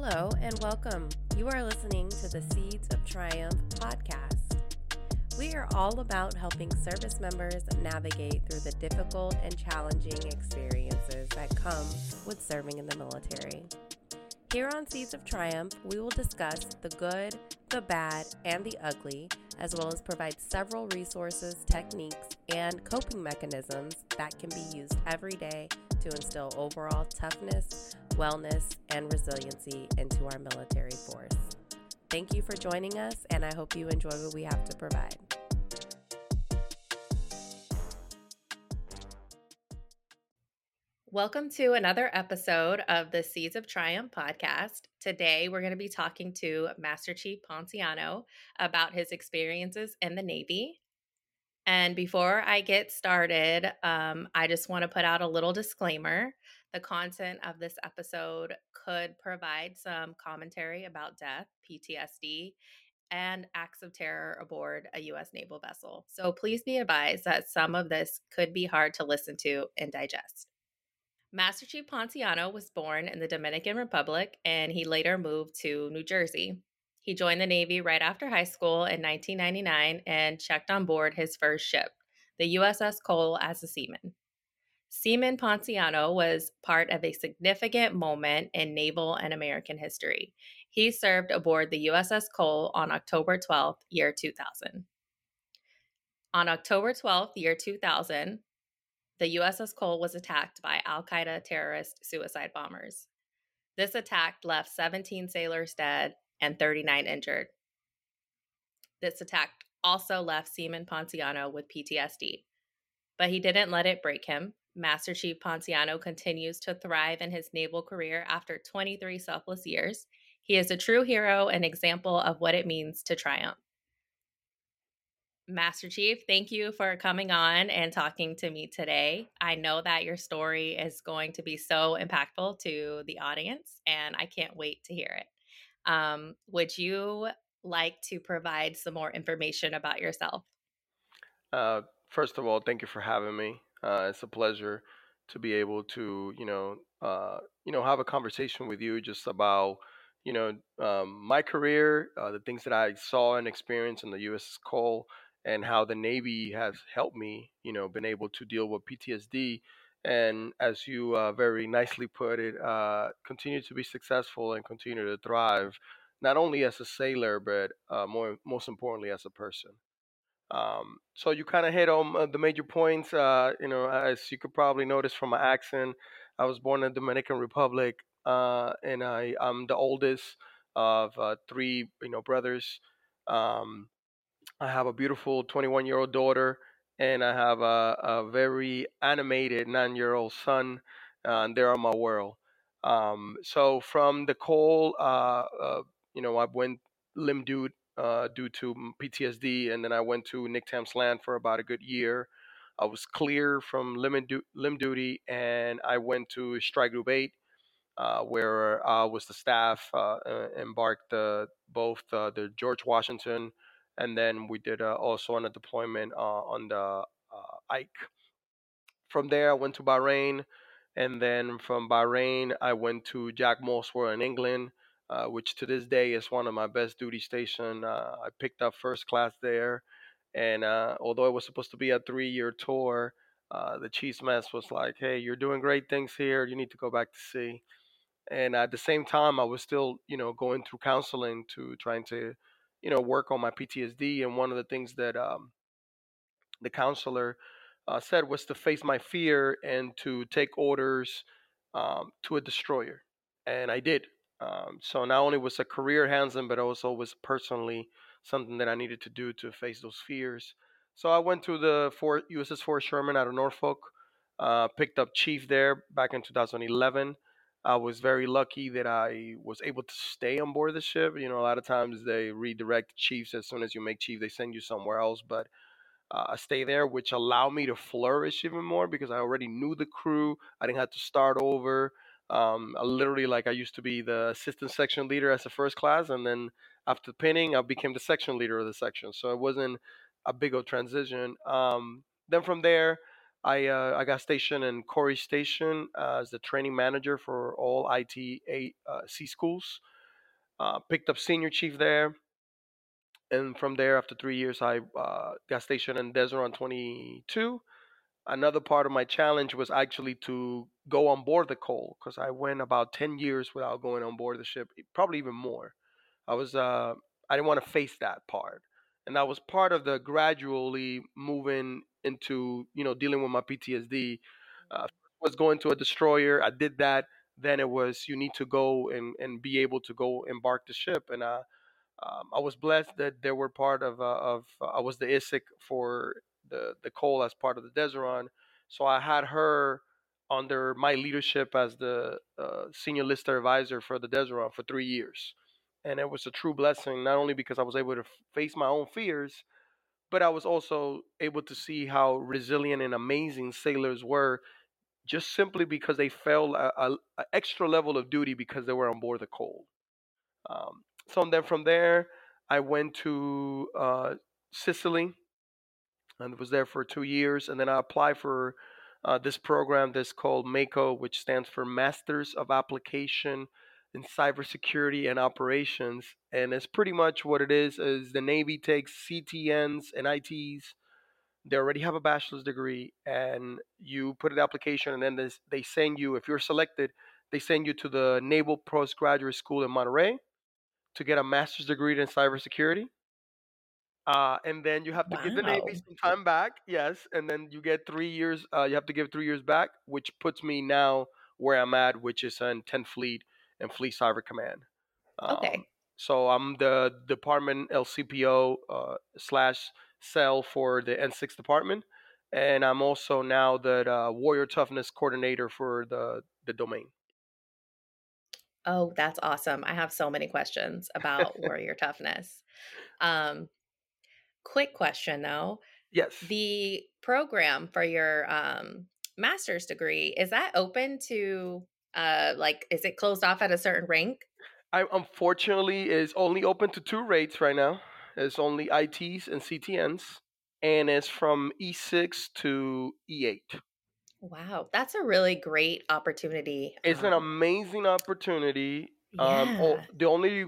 Hello and welcome. You are listening to the Seeds of Triumph podcast. We are all about helping service members navigate through the difficult and challenging experiences that come with serving in the military. Here on Seeds of Triumph, we will discuss the good, the bad, and the ugly, as well as provide several resources, techniques, and coping mechanisms that can be used every day to instill overall toughness, wellness, and resiliency into our military force. Thank you for joining us, and I hope you enjoy what we have to provide. Welcome to another episode of the Seeds of Triumph podcast. Today, we're going to be talking to Master Chief Ponciano about his experiences in the Navy. And before I get started, um, I just want to put out a little disclaimer. The content of this episode could provide some commentary about death, PTSD, and acts of terror aboard a U.S. naval vessel. So please be advised that some of this could be hard to listen to and digest. Master Chief Ponciano was born in the Dominican Republic and he later moved to New Jersey. He joined the Navy right after high school in 1999 and checked on board his first ship, the USS Cole, as a seaman. Seaman Ponciano was part of a significant moment in naval and American history. He served aboard the USS Cole on October 12th, year 2000. On October 12th, year 2000, the USS Cole was attacked by Al Qaeda terrorist suicide bombers. This attack left 17 sailors dead and 39 injured. This attack also left Seaman Ponciano with PTSD, but he didn't let it break him. Master Chief Ponciano continues to thrive in his naval career after 23 selfless years. He is a true hero and example of what it means to triumph. Master Chief, thank you for coming on and talking to me today. I know that your story is going to be so impactful to the audience, and I can't wait to hear it. Um, would you like to provide some more information about yourself? Uh, first of all, thank you for having me. Uh, it's a pleasure to be able to, you know, uh, you know, have a conversation with you just about, you know, um, my career, uh, the things that I saw and experienced in the U.S. Cole and how the Navy has helped me, you know, been able to deal with PTSD. And as you uh, very nicely put it, uh, continue to be successful and continue to thrive, not only as a sailor, but uh, more most importantly as a person. Um, so you kind of hit on uh, the major points. Uh, you know, as you could probably notice from my accent, I was born in the Dominican Republic, uh, and I, I'm the oldest of three, you know, brothers. Um, I have a beautiful 21 year old daughter, and I have a, a very animated nine year old son, uh, and they're on my world. Um, so from the Cole, uh, uh, you know, I went limb due, uh, due to PTSD, and then I went to NCTAMS LANT for about a good year. I was clear from limb, du- limb duty, and I went to Strike Group 8, uh, where I was the staff, uh, embarked both the George Washington and then we did uh, also on a deployment uh, on the uh, Ike. From there, I went to Bahrain, and then from Bahrain, I went to JAC Molesworth in England, uh, which to this day is one of my best duty station. Uh, I picked up first class there, and uh, although it was supposed to be a three-year tour, the chief's mess was like, "Hey, you're doing great things here. You need to go back to sea." And at the same time, I was still, you know, going through counseling to trying to you know, work on my PTSD. And one of the things that um, the counselor uh, said was to face my fear and to take orders um, to a destroyer. And I did. Um, so not only was a career hands-on, but also was personally something that I needed to do to face those fears. So I went to the Forrest, USS Forrest Sherman out of Norfolk, uh, picked up chief there back in 2011. I was very lucky that I was able to stay on board the ship. You know, a lot of times they redirect chiefs as soon as you make chief, they send you somewhere else. But uh, I stay there, which allowed me to flourish even more because I already knew the crew. I didn't have to start over. Um, I literally, like, I used to be the assistant section leader as a first class, and then after pinning, I became the section leader of the section. So it wasn't a big old transition. Um, then from there, I uh, I got stationed in Corry Station as the training manager for all IT uh, C schools. Uh, picked up senior chief there, and from there, after three years, I uh, got stationed in DESRON 22. Another part of my challenge was actually to go on board the Cole because I went about 10 years without going on board the ship, probably even more. I was uh, I didn't want to face that part, and that was part of the gradually moving into you know dealing with my PTSD. Uh, was going to a destroyer. I did that. Then it was you need to go and, and be able to go embark the ship, and uh, um, I was blessed that there were part of uh, of uh, I was the ISIC for the the Cole as part of the DESRON, so I had her under my leadership as the uh, senior lister advisor for the DESRON for three years. And it was a true blessing not only because i was able to face my own fears but i was also able to see how resilient and amazing sailors were just simply because they felt a, a, extra level of duty because they were on board the Cole. um, so then from there i went to uh, sicily and was there for two years and then i applied for uh, this program that's called MACO which stands for masters of application in cybersecurity and operations. And it's pretty much what it is is the Navy takes CTNs and ITs. They already have a bachelor's degree and you put an application and then they, they send you, if you're selected, they send you to the Naval Postgraduate School in Monterey to get a master's degree in cybersecurity. Uh, and then you have to give the Navy some time back, yes. And then you get three years. Uh, you have to give three years back, which puts me now where I'm at, which is in 10th Fleet and Fleet Cyber Command. Um, okay. So I'm the department LCPO uh, slash cell for the N6 department, and I'm also now the uh, Warrior Toughness coordinator for the the domain. Oh, that's awesome! I have so many questions about Warrior Toughness. Um, quick question though. Yes. The program for your um, master's degree is that open to uh, like, is it closed off at a certain rank? I unfortunately is only open to two rates right now. It's only ITs and CTNs, and it's from E6 to E8. Wow, that's a really great opportunity. It's um, an amazing opportunity. Yeah. Um, the only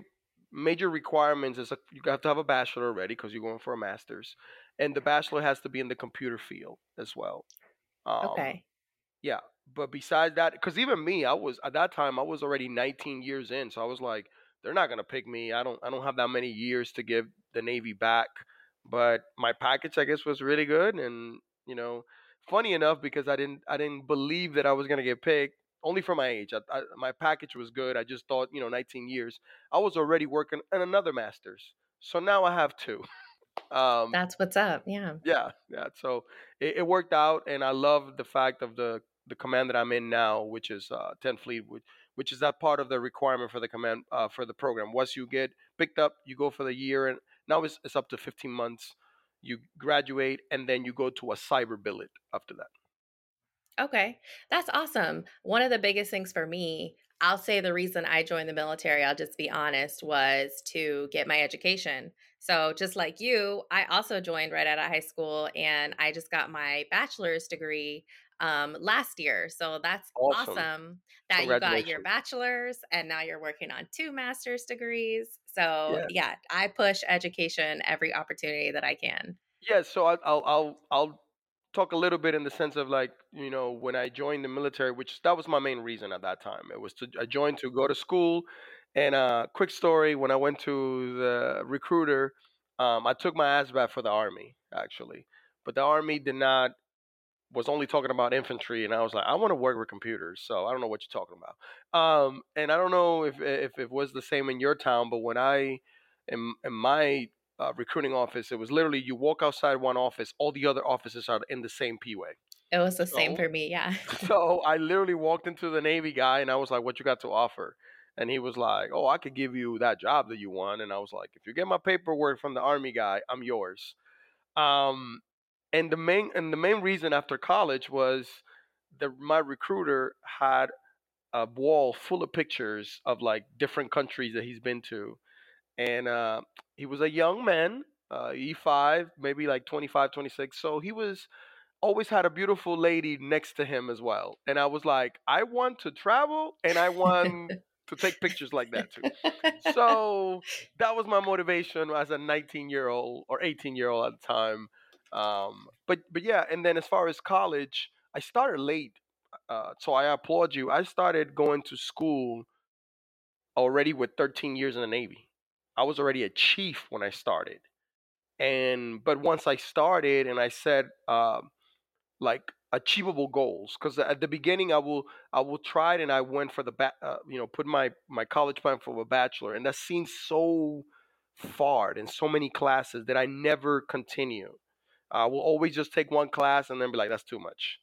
major requirements is you have to have a bachelor already because you're going for a master's, and the bachelor has to be in the computer field as well. Um, okay. Yeah, but besides that, because even me, I was at that time I was already 19 years in, so I was like, they're not gonna pick me. I don't I don't have that many years to give the Navy back. But my package, I guess, was really good, and you know, funny enough, because I didn't I didn't believe that I was gonna get picked. Only for my age, I, I, my package was good. I just thought, you know, 19 years. I was already working in another master's, so now I have two. Um, That's what's up. Yeah. Yeah. Yeah. So it, it, worked out, and I love the fact of the the command that I'm in now, which is uh, 10 Fleet, which, which is that part of the requirement for the command uh, for the program. Once you get picked up, you go for the year, and now it's, it's up to 15 months. You graduate, and then you go to a cyber billet after that. Okay, that's awesome. One of the biggest things for me, I'll say the reason I joined the military, I'll just be honest, was to get my education. So, just like you, I also joined right out of high school and I just got my bachelor's degree um, last year. So that's awesome, awesome that you got your bachelor's and now you're working on two master's degrees. So yeah. yeah, I push education every opportunity that I can. Yeah, so I'll, I'll I'll I'll talk a little bit in the sense of like you know when I joined the military, which that was my main reason at that time. It was to I joined to go to school. And uh, quick story: when I went to the recruiter, um, I took my ass ASVAB for the army actually, but the army did not was only talking about infantry, and I was like, I want to work with computers, so I don't know what you're talking about. Um, and I don't know if if it was the same in your town, but when I in in my uh, recruiting office, it was literally you walk outside one office, all the other offices are in the same P way. It was the so, same for me, yeah. so I literally walked into the Navy guy, and I was like, "What you got to offer?" And he was like, "Oh, I could give you that job that you want." And I was like, "If you get my paperwork from the Army guy, I'm yours." Um, and the main and the main reason after college was that my recruiter had a wall full of pictures of like different countries that he's been to and uh, he was a young man uh, e5 maybe like 25 26 so he was always had a beautiful lady next to him as well. And I was like, I want to travel and I want to take pictures like that too. So that was my motivation as a 19 year old or 18 year old at the time. Um, but but yeah, and then as far as college, I started late. Uh, so I applaud you. I started going to school already with 13 years in the Navy. I was already a chief when I started. And but once I started and I said uh, like achievable goals because at the beginning I will I will try it and I went for the ba- uh, you know put my my college plan for a bachelor and that seems so far in so many classes that I never continue. I will always just take one class and then be like that's too much.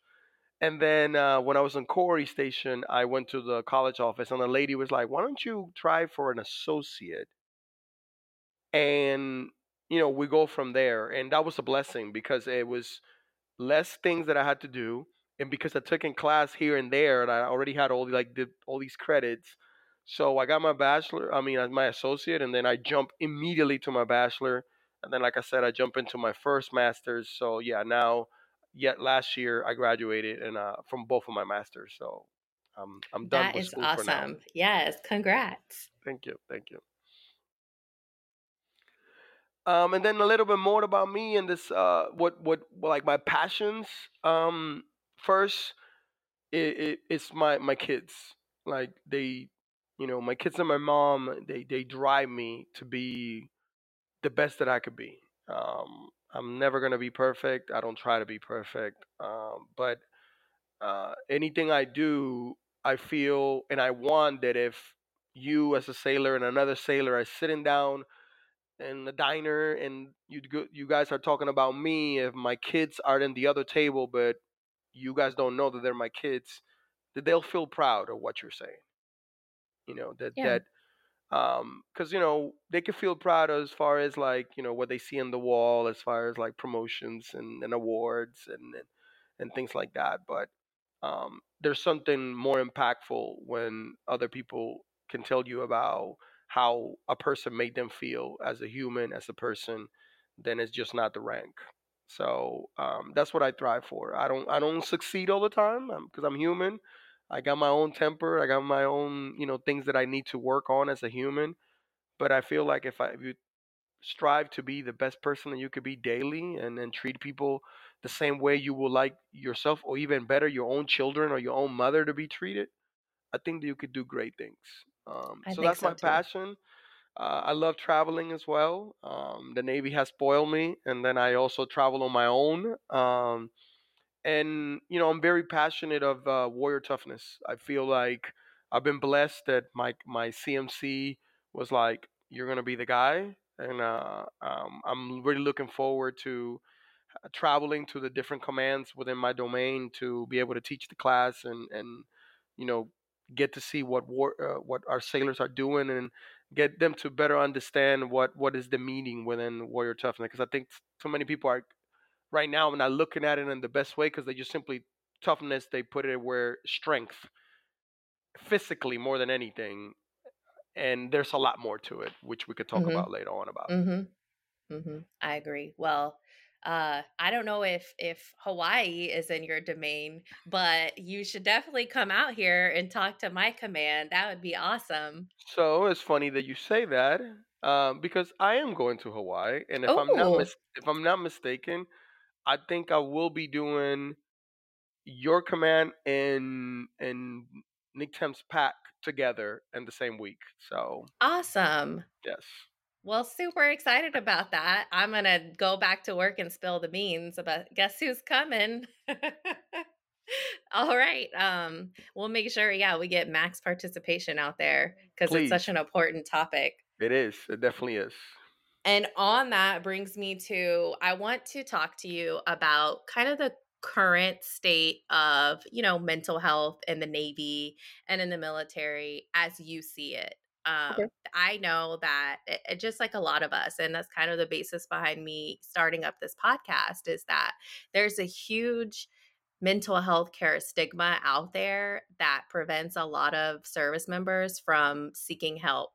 And then uh, when I was in Corry Station, I went to the college office and the lady was like, "Why don't you try for an associate?" And you know we go from there, and that was a blessing because it was less things that I had to do, and because I took in class here and there, and I already had all the, like the, all these credits, so I got my bachelor. I mean, my associate, and then I jump immediately to my bachelor, and then like I said, I jump into my first master's. So yeah, now, yet last year I graduated and uh, from both of my masters. So um, I'm done That with is school for now. awesome. Yes, congrats. Thank you, thank you. Um, and then a little bit more about me and this, uh, what, what, like my passions. Um, first, it, it, it's my my kids. Like they, you know, my kids and my mom. They they drive me to be the best that I could be. Um, I'm never gonna be perfect. I don't try to be perfect. Um, but uh, anything I do, I feel and I want that if you as a sailor and another sailor are sitting down in the diner and you go, you guys are talking about me if my kids are in the other table but you guys don't know that they're my kids that they'll feel proud of what you're saying you know that Yeah. that um because you know they can feel proud as far as like you know what they see on the wall as far as like promotions and, and awards and, and and things like that but um there's something more impactful when other people can tell you about how a person made them feel as a human as a person then it's just not the rank so um that's what i thrive for i don't i don't succeed all the time because i'm human I got my own temper. I got my own, you know, things that I need to work on as a human. But I feel like if I if you strive to be the best person that you could be daily and then treat people the same way you will like yourself or even better your own children or your own mother to be treated, I think that you could do great things. Um, so that's so my too. passion. Uh, I love traveling as well. Um, the Navy has spoiled me, and then I also travel on my own. Um, and you know i'm very passionate of uh, warrior toughness i feel like i've been blessed that my my cmc was like you're gonna be the guy and uh, um, i'm really looking forward to uh, traveling to the different commands within my domain to be able to teach the class and and you know get to see what war uh, what our sailors are doing and get them to better understand what what is the meaning within warrior toughness because i think so many people are right now not looking at it in the best way because they just simply toughness they put it where strength physically more than anything and there's a lot more to it which we could talk Mhm. about later on about mm-hmm. Mm-hmm. I agree. Well, uh I don't know if if Hawaii is in your domain, but you should definitely come out here and talk to my command. That would be awesome. so it's funny that you say that um, because i am going to hawaii and if i'm not Oh, mis- if i'm not mistaken i think i will be doing your command and and NCTAMS PAC together in the same week so awesome. yes Well, super excited about that. I'm going to go back to work and spill the beans about guess who's coming. All right. Um, we'll make sure, yeah, we get max participation out there because it's such an important topic. it is it definitely is And on that brings me to I want to talk to you about kind of the current state of, you know, mental health in the Navy and in the military as you see it. Okay Um, I know that it- just like a lot of us, and that's kind of the basis behind me starting up this podcast, is that there's a huge mental health care stigma out there that prevents a lot of service members from seeking help.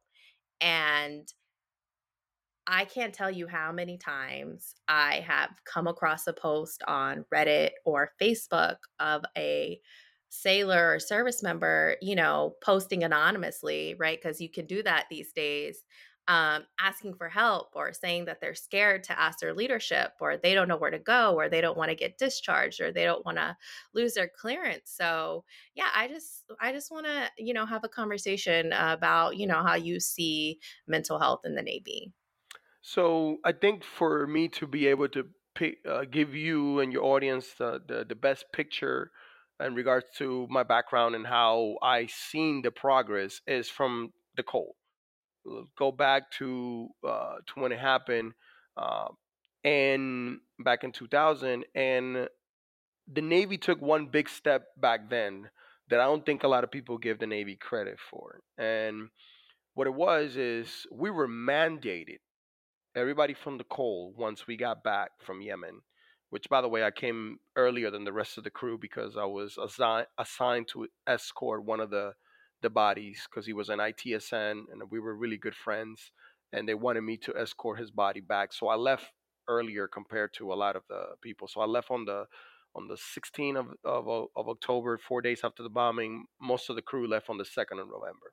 And I can't tell you how many times I have come across a post on Reddit or Facebook of a sailor or service member, you know, posting anonymously, right? Because you can do that these days, um, asking for help or saying that they're scared to ask their leadership or they don't know where to go or they don't want to get discharged or they don't want to lose their clearance. So, yeah, I just I just want to, you know, have a conversation about, you know, how you see mental health in the Navy. So I think for me to be able to pick, uh, give you and your audience the, the, the best picture in regards to my background and how I seen the progress is from the Cole. Go back to uh, to when it happened, uh, and back in 2000, and the Navy took one big step back then that I don't think a lot of people give the Navy credit for. And what it was is we were mandated everybody from the Cole once we got back from Yemen, which by the way I came earlier than the rest of the crew because I was assi- assigned to escort one of the the bodies because he was an ITSN and we were really good friends and they wanted me to escort his body back. So I left earlier compared to a lot of the people. So I left on the on the 16th of, of, of October, four days after the bombing. Most of the crew left on the 2nd of November.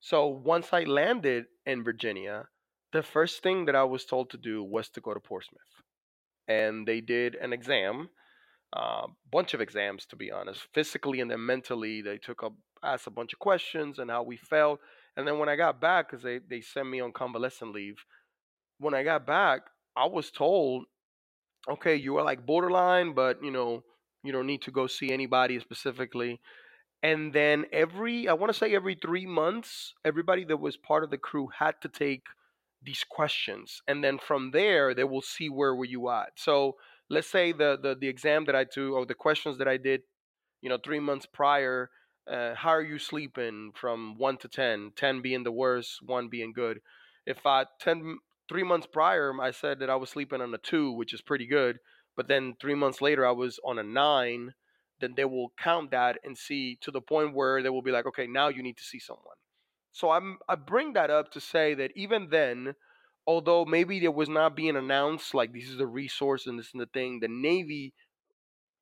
So once I landed in Virginia, the first thing that I was told to do was to go to Portsmouth. And they did an exam, a uh, bunch of exams to be honest, physically and then mentally. They took up asked a bunch of questions and how we felt. And then when I got back, because they, they sent me on convalescent leave, when I got back, I was told, okay, you are like borderline, but you know, you don't need to go see anybody specifically and then every i want to say every three months everybody that was part of the crew had to take these questions and then from there they will see where were you at. So let's say the the, the exam that i do or the questions that i did you know three months prior uh, how are you sleeping from 1 to 10 10 being the worst 1 being good. If i 10 three months prior i said that i was sleeping on a 2 which is pretty good but then three months later i was on a 9 then they will count that and see to the point where they will be like okay now you need to see someone so I'm I bring that up to say that even then, although maybe it was not being announced like this is the resource and this and the thing, the Navy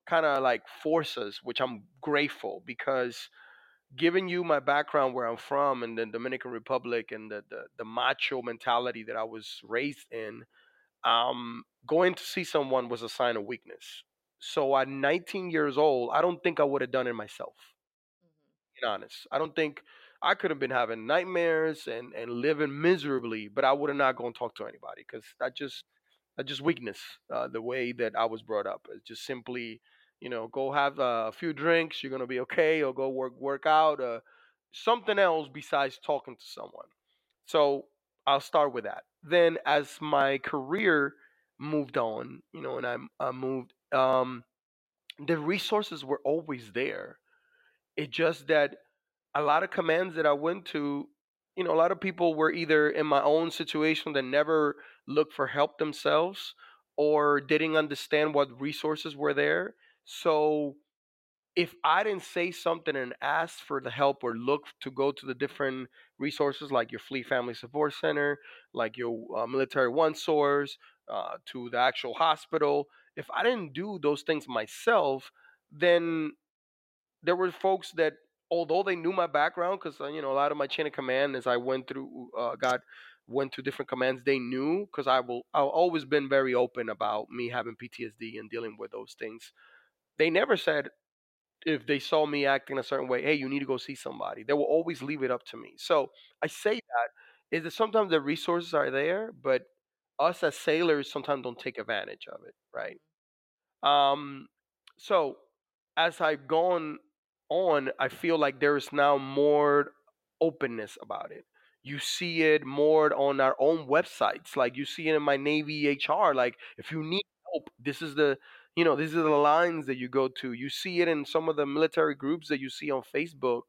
kind of like forces, which I'm grateful because giving you my background where I'm from in the Dominican Republic and the the, the macho mentality that I was raised in, um, going to see someone was a sign of weakness. So at 19 years old, I don't think I would have done it myself. Mm-hmm. Being honest, I don't think I could have been having nightmares and and living miserably, but I would have not gone talk to anybody because that just that just weakness. Uh, the way that I was brought up, it's just simply, you know, go have uh, a few drinks, you're gonna be okay, or go work work out, uh, something else besides talking to someone. So I'll start with that. Then as my career moved on, you know, and I, I moved, um, the resources were always there. It just that a lot of commands that I went to, you know, a lot of people were either in my own situation that never looked for help themselves or didn't understand what resources were there. So if I didn't say something and ask for the help or look to go to the different resources like your Fleet Family Support Center, like your uh, Military One Source, uh, to the actual hospital, if I didn't do those things myself, then there were folks that although they knew my background because uh, you know a lot of my chain of command as i went through uh, got went to different commands. They knew because i will i've always been very open about me having ptsd and dealing with those things. They never said if they saw me acting a certain way hey you need to go see somebody. They will always leave it up to me. So i say that is that sometimes the resources are there but us as sailors sometimes don't take advantage of it right? Um so as I've gone on, I feel like there is now more openness about it. You see it more on our own websites. Like you see it in MyNavy HR. Like if you need help, this is the you know, these are the lines that you go to. You see it in some of the military groups that you see on Facebook.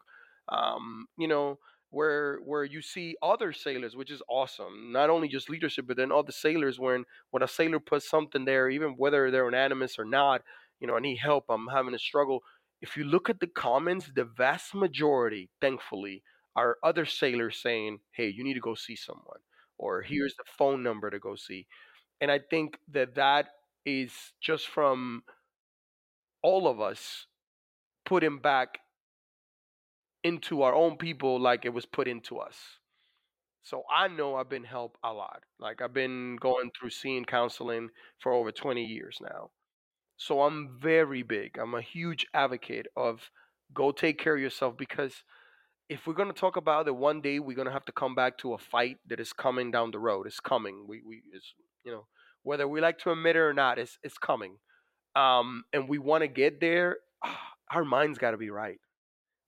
Um, you know, where where you see other sailors, which is awesome. Not only just leadership, but then all the sailors when when a sailor puts something there, even whether they're anonymous or not, you know, I need help, I'm having a struggle. If you look at the comments, the vast majority, thankfully, are other sailors saying, "Hey, you need to go see someone," or mm-hmm. here's the phone number to go see. And I think that that is just from all of us putting back into our own people like it was put into us. So I know I've been helped a lot. Like I've been going through seeing counseling for over 20 years now. So I'm very big. I'm a huge advocate of go take care of yourself because if we're going to talk about it one day we're going to have to come back to a fight that is coming down the road. It's coming. We we is you know, whether we like to admit it or not, it's it's coming. Um and we want to get there, our mind's got to be right.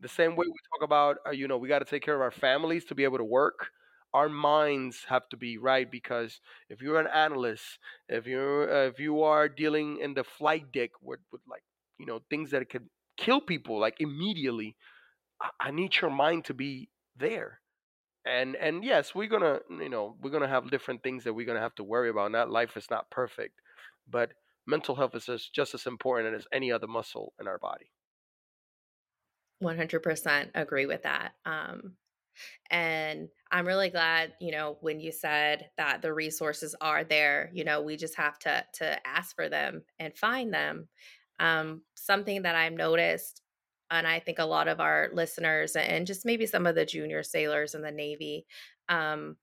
The same way we talk about, uh, you know, we got to take care of our families to be able to work. Our minds have to be right because if you're an analyst, if you're uh, if you are dealing in the flight deck with, with like you know things that could kill people like immediately, I, I need your mind to be there. And and yes, we're gonna you know we're gonna have different things that we're gonna have to worry about. Not life is not perfect, but mental health is just, just as important as any other muscle in our body. 100% agree with that. Um, and I'm really glad, you know, when you said that the resources are there, you know, we just have to to ask for them and find them. Um, something that I've noticed, and I think a lot of our listeners and just maybe some of the junior sailors in the Navy, um,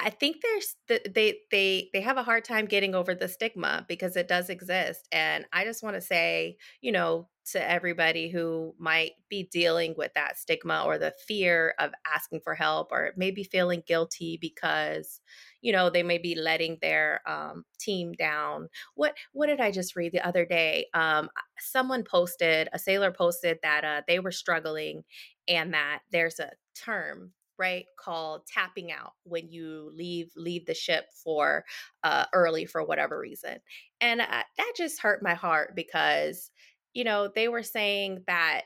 I think there's they they they have a hard time getting over the stigma because it does exist and I just want to say, you know, to everybody who might be dealing with that stigma or the fear of asking for help or maybe feeling guilty because you know they may be letting their um, team down. What what did i just read the other day? Um, someone posted a sailor posted that uh, they were struggling and that there's a term right called tapping out when you leave leave the ship for uh, early for whatever reason. And uh, that just hurt my heart because you know they were saying that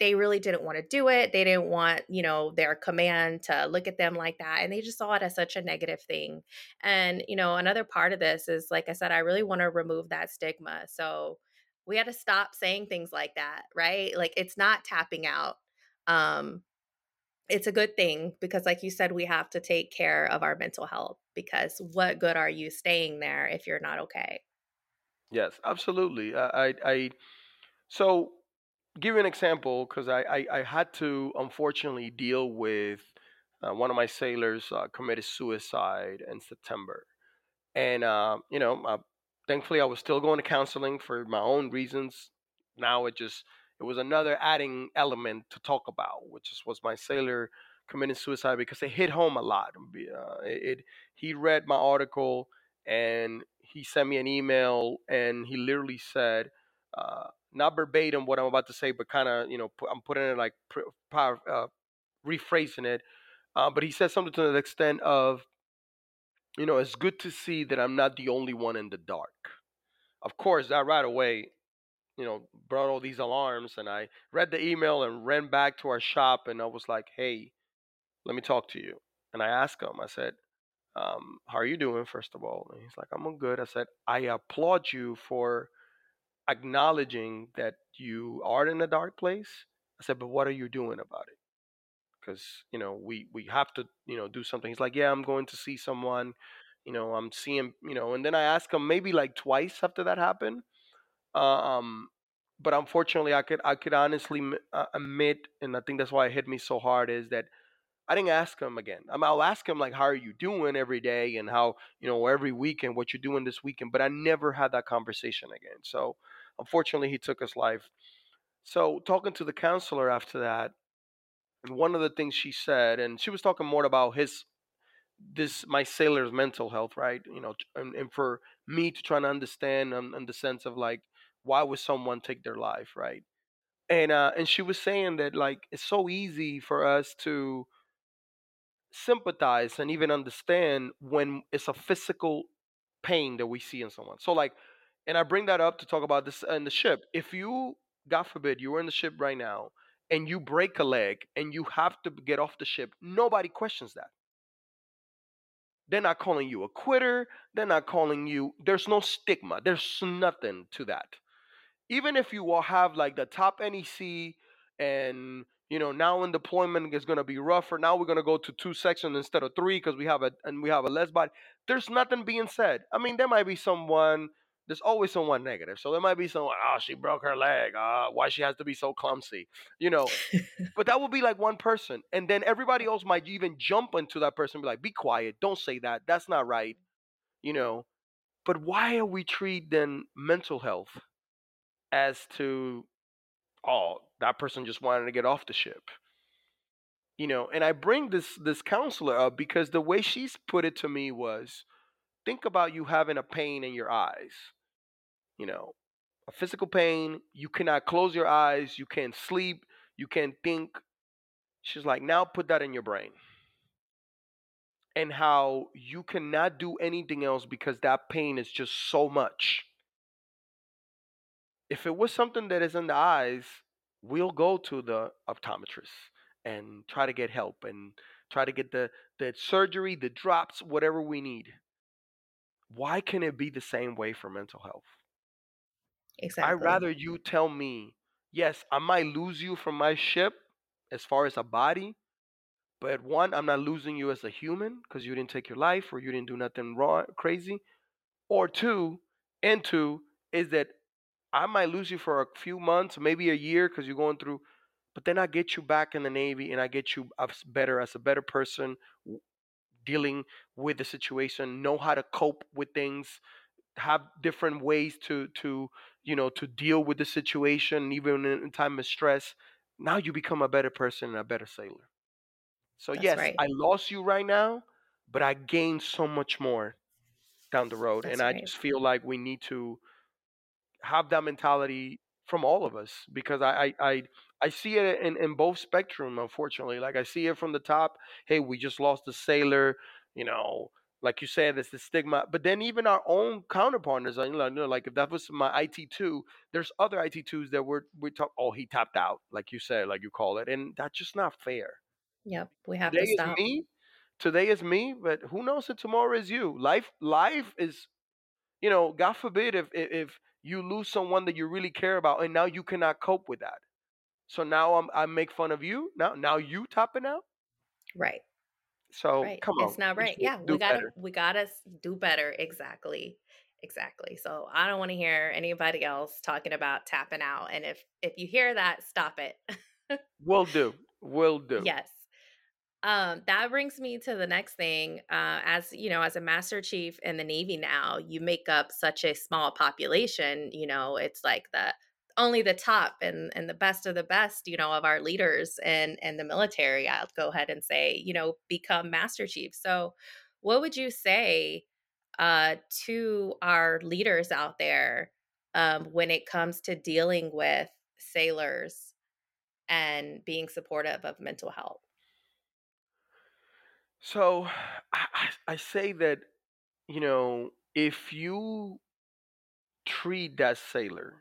they really didn't want to do it they didn't want you know their command to look at them like that and they just saw it as such a negative thing. And you know another part of this is like i said i really want to remove that stigma so we had to stop saying things like that right? Like it's not tapping out um it's a good thing because like you said we have to take care of our mental health because what good are you staying there if you're not okay? Yes absolutely i i, I so give you an example because I, I, I had to unfortunately deal with uh, one of my sailors uh, committed suicide in september. And uh, you know uh, thankfully i was still going to counseling for my own reasons. Now it just it was another adding element to talk about, which was my sailor committing suicide because it hit home a lot. Uh, it, it, he read my article and he sent me an email and he literally said, uh, not verbatim what I'm about to say, but kind of you know I'm putting it like uh, rephrasing it. Uh, but he said something to the extent of, you know, it's good to see that I'm not the only one in the dark. Of course, that right away you know, brought all these alarms. And I read the email and ran back to our shop and I was like, hey, let me talk to you. And I asked him, I said, um, how are you doing, first of all? And he's like, I'm good. I said, I applaud you for acknowledging that you are in a dark place. I said, but what are you doing about it? Because, you know, we, we have to, you know, do something. He's like, yeah, I'm going to see someone, you know, I'm seeing, you know, and then I asked him maybe like twice after that happened. Um, but unfortunately, I could I could honestly uh, admit, and I think that's why it hit me so hard is that I didn't ask him again. I mean, I'll ask him like, "How are you doing every day?" and how you know every weekend what you're doing this weekend. But I never had that conversation again. So unfortunately, he took his life. So talking to the counselor after that, one of the things she said, and she was talking more about his this my sailor's mental health, right? You know, and, and for me to try to understand um, in the sense of like why would someone take their life, right? And uh, and she was saying that like it's so easy for us to sympathize and even understand when it's a physical pain that we see in someone. So like, and I bring that up to talk about this in the ship. If you, God forbid, you were in the ship right now and you break a leg and you have to get off the ship, nobody questions that. They're not calling you a quitter. They're not calling you. There's no stigma. There's nothing to that even if you will have like the top NEC and You know, now in deployment is going to be rougher. Now we're going to go to two sections instead of three because we have a and we have a less body. There's nothing being said. I mean, there might be someone. There's always someone negative. So there might be someone. Oh, she broke her leg. Uh, why she has to be so clumsy? You know. but that would be like one person, and then everybody else might even jump into that person, and be like, "Be quiet. Don't say that. That's not right." You know. But why are we treating mental health as to oh, that person just wanted to get off the ship. You know, and I bring this this counselor up because the way she's put it to me was think about you having a pain in your eyes. You know, a physical pain, you cannot close your eyes, you can't sleep, you can't think. She's like, now put that in your brain. And how you cannot do anything else because that pain is just so much. If it was something that is in the eyes, we'll go to the optometrist and try to get help and try to get the, the surgery, the drops, whatever we need. Why can it be the same way for mental health? Exactly. I'd rather you tell me, yes, I might lose you from my ship as far as a body, but one, I'm not losing you as a human because you didn't take your life or you didn't do nothing wrong, crazy. Or two, and two, is that I might lose you for a few months, maybe a year, because you're going through. But then I get you back in the Navy, and I get you as better as a better person, dealing with the situation, know how to cope with things, have different ways to to you know to deal with the situation, even in time of stress. Now you become a better person and a better sailor. So That's yes, right. I lost you right now, but I gained so much more down the road, That's and I right. just feel like we need to have that mentality from all of us because I I I, I see it in, in both spectrum unfortunately like I see it from the top hey we just lost a sailor you know like you said it's the stigma but then even our own counterpartners you know like if that was my IT2 there's other IT2s that were we talk oh he tapped out like you said like you call it and that's just not fair Yep. We have today to is stop. me today is me but who knows if tomorrow is you life life is you know, God forbid if if you lose someone that you really care about and now you cannot cope with that. So now I'm I make fun of you. Now now you topping out. Right. So Right. come on, It's not right. Yeah, we gotta better. we gotta do better. Exactly. Exactly. So I don't want to hear anybody else talking about tapping out. And if if you hear that, stop it. Will do. We'll do. yes. Um, that brings me to the next thing. Uh, as you know, as a master chief in the Navy now, you make up such a small population. You know, it's like the only the top and and the best of the best. You know, of our leaders and and the military. I'll go ahead and say, you know, become master chief. So, what would you say uh, to our leaders out there um, when it comes to dealing with sailors and being supportive of mental health? So I, I say that, you know, if you treat that sailor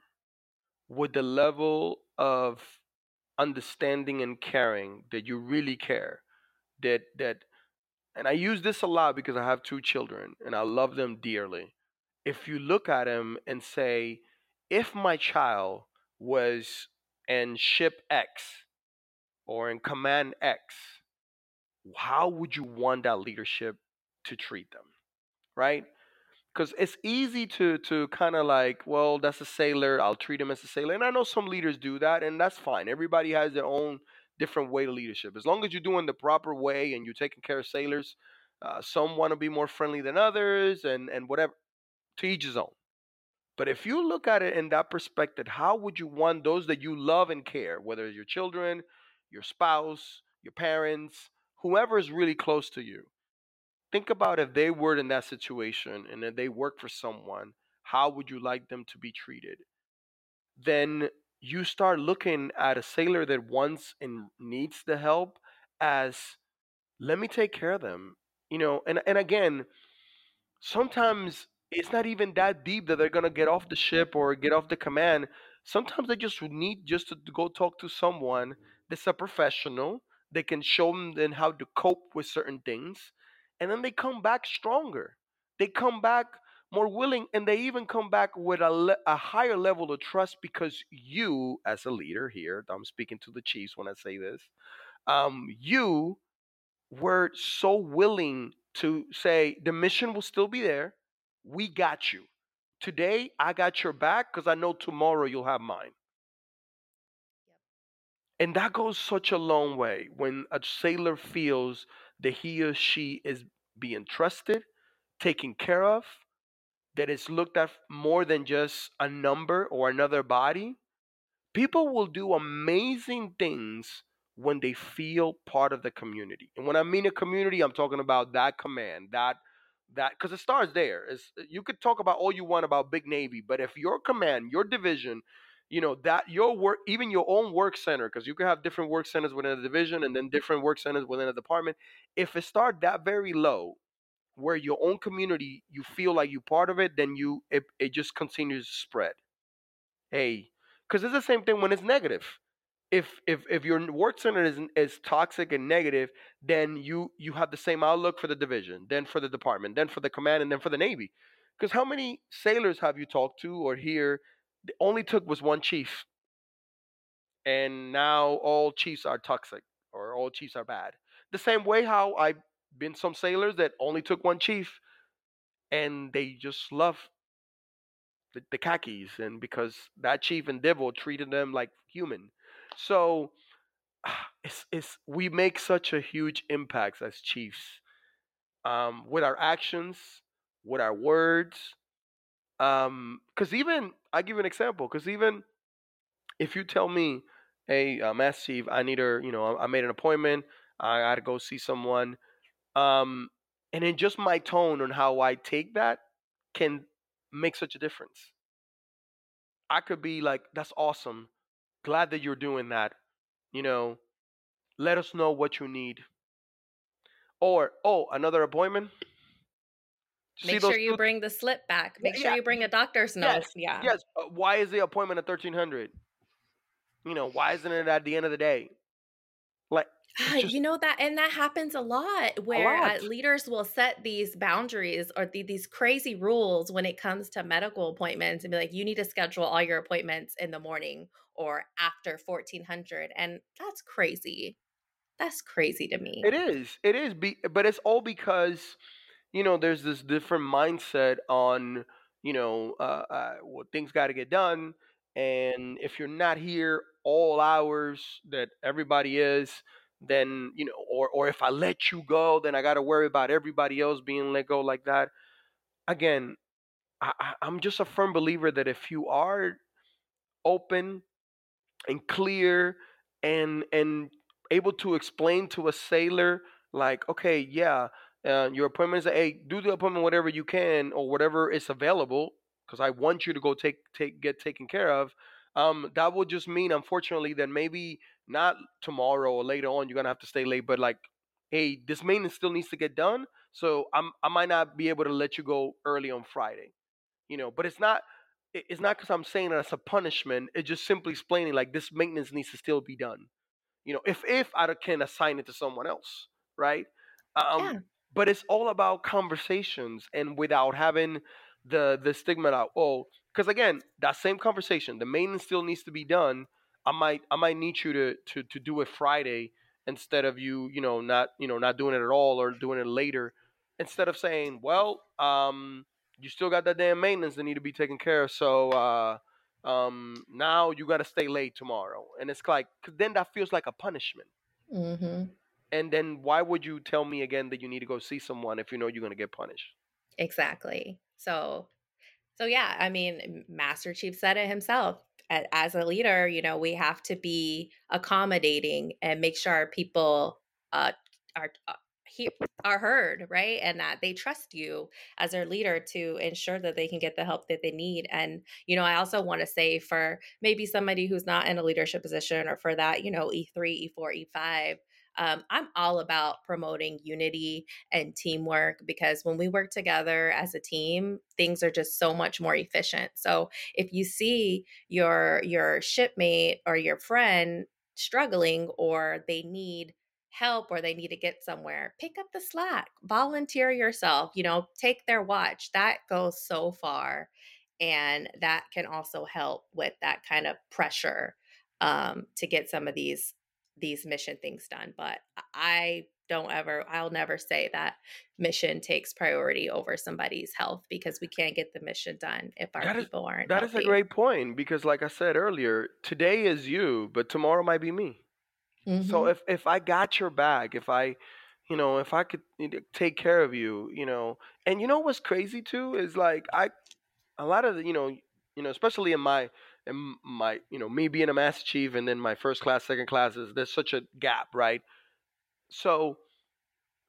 with the level of understanding and caring that you really care, that that and I use this a lot because I have two children and I love them dearly. If you look at them and say, if my child was in ship X or in command X, how would you want that leadership to treat them? Right? Because it's easy to to kind of like, well, that's a sailor. I'll treat him as a sailor, and I know some leaders do that, and that's fine. Everybody has their own different way to leadership. As long as you're doing the proper way and you're taking care of sailors, uh, some want to be more friendly than others, and and whatever. To each his own. But if you look at it in that perspective, how would you want those that you love and care, whether it's your children, your spouse, your parents, whoever is really close to you, think about if they were in that situation and if they work for someone, how would you like them to be treated? Then you start looking at a sailor that wants and needs the help as let me take care of them. You know, and and again, sometimes it's not even that deep that they're gonna get off the ship or get off the command. Sometimes they just need just to go talk to someone that's a professional. They can show them then how to cope with certain things, and then they come back stronger. They come back more willing, and they even come back with a, le- a higher level of trust because you, as a leader here, I'm speaking to the Chiefs when I say this, um, you were so willing to say the mission will still be there. We got you. Today, I got your back because I know tomorrow you'll have mine. And that goes such a long way when a sailor feels that he or she is being trusted, taken care of, that it's looked at more than just a number or another body. People will do amazing things when they feel part of the community. And when I mean a community, I'm talking about that command, that that because it starts there. It's, you could talk about all you want about Big Navy, but if your command, your division, you know that your work, even your own work center, because you can have different work centers within a division and then different work centers within a department. If it start that very low, where your own community you feel like you're part of it, then you it, it just continues to spread. Hey, because it's the same thing when it's negative if if if your work center is is toxic and negative, then you you have the same outlook for the division, then for the department, then for the command, and then for the navy. Because how many sailors have you talked to or here? Only took was one chief, and now all chiefs are toxic or all chiefs are bad. The same way how I've been some sailors that only took one chief, and they just love the, the khakis, and because that chief and Devil treated them like human so it's, it's we make such a huge impact as chiefs um, with our actions, with our words. Because um, even I give you an example. Because even if you tell me, "Hey, uh, Mass Chief, I need her," you know, I, I made an appointment. I got to go see someone. Um, and then just my tone on how I take that can make such a difference. I could be like, "That's awesome," glad that you're doing that. You know, let us know what you need. Or, oh, another appointment? Make sure you bring the slip back. Make yeah, sure you bring a doctor's note. Yes, yeah. Yes. Uh, why is the appointment at 1300? You know, why isn't it at the end of the day? Like, just, you know that and that happens a lot where a uh, leaders will set these boundaries or the, these crazy rules when it comes to medical appointments and be like you need to schedule all your appointments in the morning or after 1400 and that's crazy that's crazy to me it is it is be, but it's all because you know there's this different mindset on you know uh, uh well, things got to get done and if you're not here all hours that everybody is then you know or or if i let you go then i got to worry about everybody else being let go like that. Again I, i'm just a firm believer that if you are open and clear and and able to explain to a sailor like okay yeah uh, your appointment is hey do the appointment whatever you can or whatever is available because i want you to go take take get taken care of um, that would just mean unfortunately that maybe not tomorrow or later on you're gonna have to stay late but like hey this maintenance still needs to get done so i'm i might not be able to let you go early on friday you know but it's not it's not because I'm saying that it's a punishment. It's just simply explaining like this maintenance needs to still be done. You know, if if I can assign it to someone else, right? Um, yeah. But it's all about conversations and without having the the stigma out. Oh, because again, that same conversation, the maintenance still needs to be done. I might I might need you to to to do it Friday instead of you you know not you know not doing it at all or doing it later. Instead of saying, well, um, you still got that damn maintenance that need to be taken care of. So uh, um, now you got to stay late tomorrow, and it's like cause then that feels like a punishment. Mm-hmm. And then why would you tell me again that you need to go see someone if you know you're going to get punished? Exactly. So, so yeah, I mean, Master Chief said it himself. As a leader, you know, we have to be accommodating and make sure our people uh, are uh, he, are heard, right? And that they trust you as their leader to ensure that they can get the help that they need. And, you know, I also want to say for maybe somebody who's not in a leadership position or for that, you know, E3, E4, E5, um, I'm all about promoting unity and teamwork because when we work together as a team, things are just so much more efficient. So if you see your your shipmate or your friend struggling or they need help or they need to get somewhere, pick up the slack, volunteer yourself, you know, take their watch. That goes so far. And that can also help with that kind of pressure um, to get some of these these mission things done. But I don't ever, I'll never say that mission takes priority over somebody's health because we can't get the mission done if our That is people aren't that is a great point because, like I said earlier, today is you, but tomorrow might be me. So hmm if if I got your back, if I, you know, if I could take care of you, you know, and you know what's crazy too is like I a lot of the, you know, you know, especially in my in my you know me being a master chief and then my first class, second classes, there's such a gap, right? So,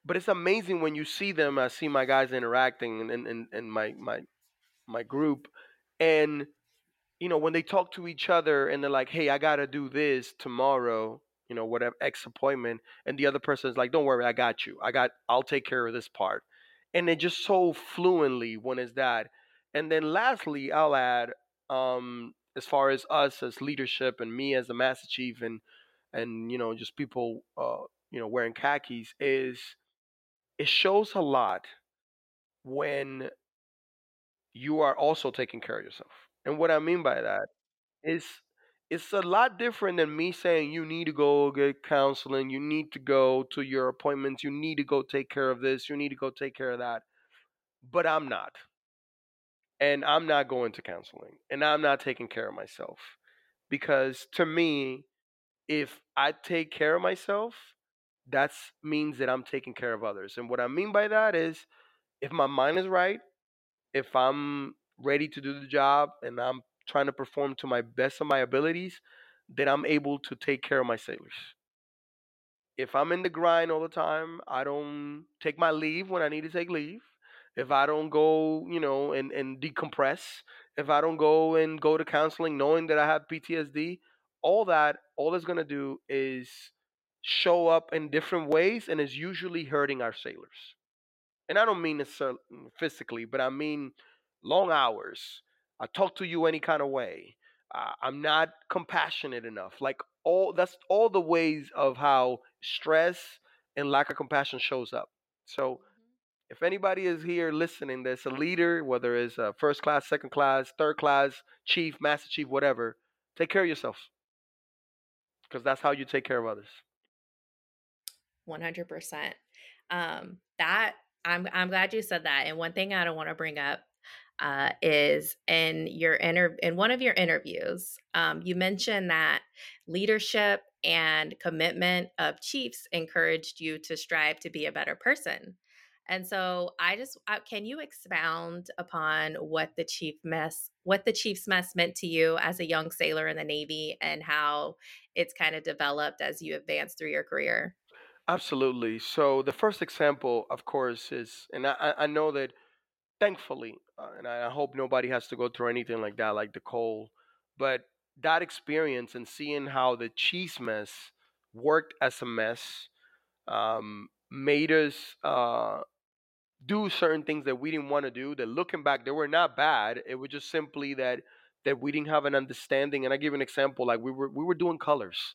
but it's amazing when you see them. I see my guys interacting and and, and, and my my my group, and you know, when they talk to each other and they're like, "Hey, I gotta do this tomorrow," you know, whatever X appointment, and the other person is like, "Don't worry, I got you. I got. I'll take care of this part," and they just so fluently when it's that. And then lastly, I'll add, um, as far as us as leadership and me as the master chief and and you know just people, uh, you know, wearing khakis is it shows a lot when you are also taking care of yourself. And what I mean by that It's it's a lot different than me saying you need to go get counseling, you need to go to your appointments, you need to go take care of this, you need to go take care of that. But I'm not. And I'm not going to counseling. And I'm not taking care of myself. Because to me, if I take care of myself, that means that I'm taking care of others. And what I mean by that is if my mind is right, if I'm ready to do the job and I'm trying to perform to my best of my abilities, then I'm able to take care of my sailors. If I'm in the grind all the time, I don't take my leave when I need to take leave. If I don't go, you know, and, and decompress, if I don't go and go to counseling knowing that I have PTSD, all that, all it's going to do is show up in different ways and is usually hurting our sailors and I don't mean necessarily physically, but I mean long hours. I talk to you any kind of way. Uh, I'm not compassionate enough. Like all that's all the ways of how stress and lack of compassion shows up. So if anybody is here listening, there's a leader, whether it's a first class, second class, third class, chief, master chief, whatever. Take care of yourself because that's how you take care of others. 100%. Um, that I'm I'm glad you said that. And one thing I don't want to bring up uh, is in your inter in one of your interviews, um, you mentioned that leadership and commitment of chiefs encouraged you to strive to be a better person. And so I just uh, can you expound upon what the chief mess what the chief's mess meant to you as a young sailor in the Navy and how it's kind of developed as you advance through your career? Absolutely. So the first example, of course, is, and I, I know that thankfully, uh, and I hope nobody has to go through anything like that, like the Cole. But that experience and seeing how the chiefs mess worked as a mess um, made us uh, do certain things that we didn't want to do. That looking back, they were not bad. It was just simply that that we didn't have an understanding. And I give an example: like we were we were doing colors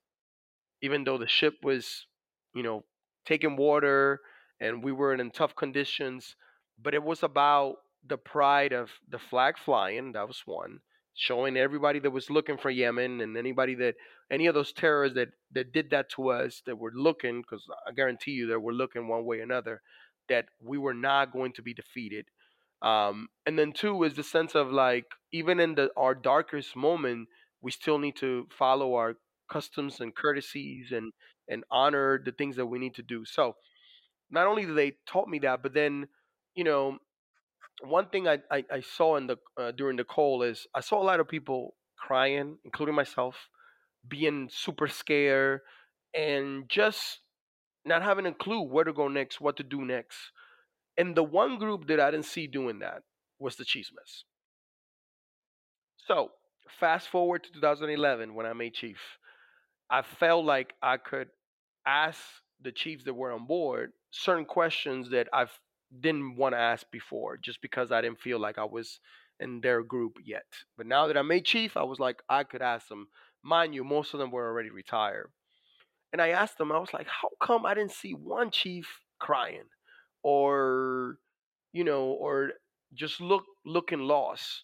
even though the ship was, you know, taking water and we were in tough conditions, but it was about the pride of the flag flying. That was one. Showing everybody that was looking for Yemen and anybody that any of those terrorists that that did that to us that were looking, because I guarantee you that we're looking one way or another, that we were not going to be defeated. Um, and then two is the sense of like even in the our darkest moment, we still need to follow our customs and courtesies and and honor the things that we need to do. So not only did they taught me that, but then you know one thing I I, I saw in the uh, during the Cole is I saw a lot of people crying, including myself, being super scared and just not having a clue where to go next, what to do next. And the one group that I didn't see doing that was the chiefs mess. So fast forward to 2011 when I made chief. I felt like I could ask the chiefs that were on board certain questions that I didn't want to ask before, just because I didn't feel like I was in their group yet. But now that I made chief, I was like I could ask them. Mind you, most of them were already retired. And I asked them, I was like, how come I didn't see one chief crying or, you know, or just look looking lost?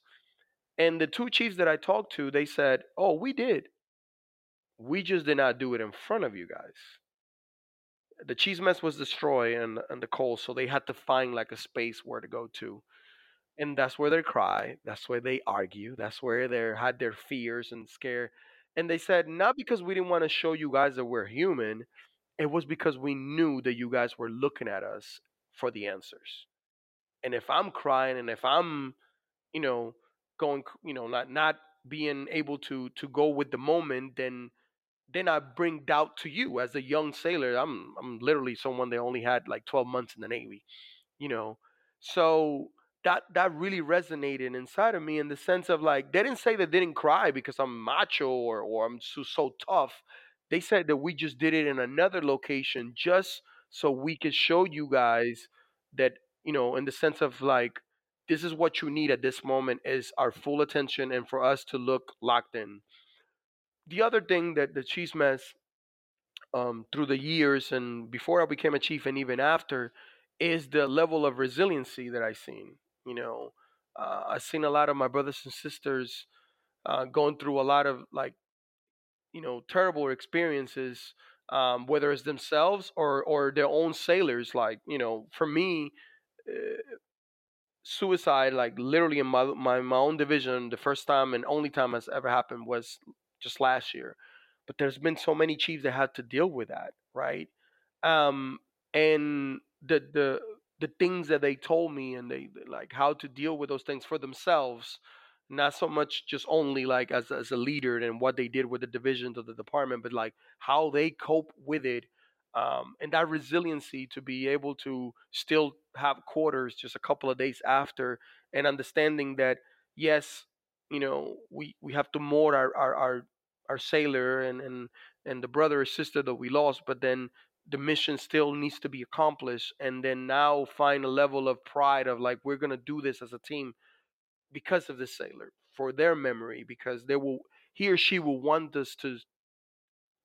And the two chiefs that I talked to, they said, oh, we did. We just did not do it in front of you guys. The chiefs mess was destroyed and, and the Cole, so they had to find like a space where to go to and that's where they cry that's where they argue that's where they had their fears and scare and they said not because we didn't want to show you guys that we're human it was because we knew that you guys were looking at us for the answers. And if i'm crying and if i'm you know going you know not not being able to to go with the moment then then i bring doubt to you. As a young sailor i'm i'm literally someone that only had like 12 months in the navy you know? So that that really resonated inside of me in the sense of like they didn't say they didn't cry because i'm macho or or i'm so, so tough they said that we just did it in another location just so we could show you guys that you know in the sense of like this is what you need at this moment is our full attention and for us to look locked in the other thing that the chiefs mess um, through the years and before I became a chief and even after is the level of resiliency that I've seen. You know, uh, I've seen a lot of my brothers and sisters uh, going through a lot of like, you know, terrible experiences, um, whether it's themselves or or their own sailors. Like, you know, for me, uh, suicide, like literally in my, my my own division, the first time and only time has ever happened was just last year. But there's been so many chiefs that had to deal with that, right? Um, and the the the things that they told me and they like how to deal with those things for themselves not so much just only like as, as a leader and what they did with the divisions of the department but like how they cope with it um, and that resiliency to be able to still have quarters just a couple of days after and understanding that yes you know we we have to mourn our our our, our sailor and and and the brother or sister that we lost but then the mission still needs to be accomplished and then now find a level of pride of like we're going to do this as a team because of the sailor for their memory because they will he or she will want us to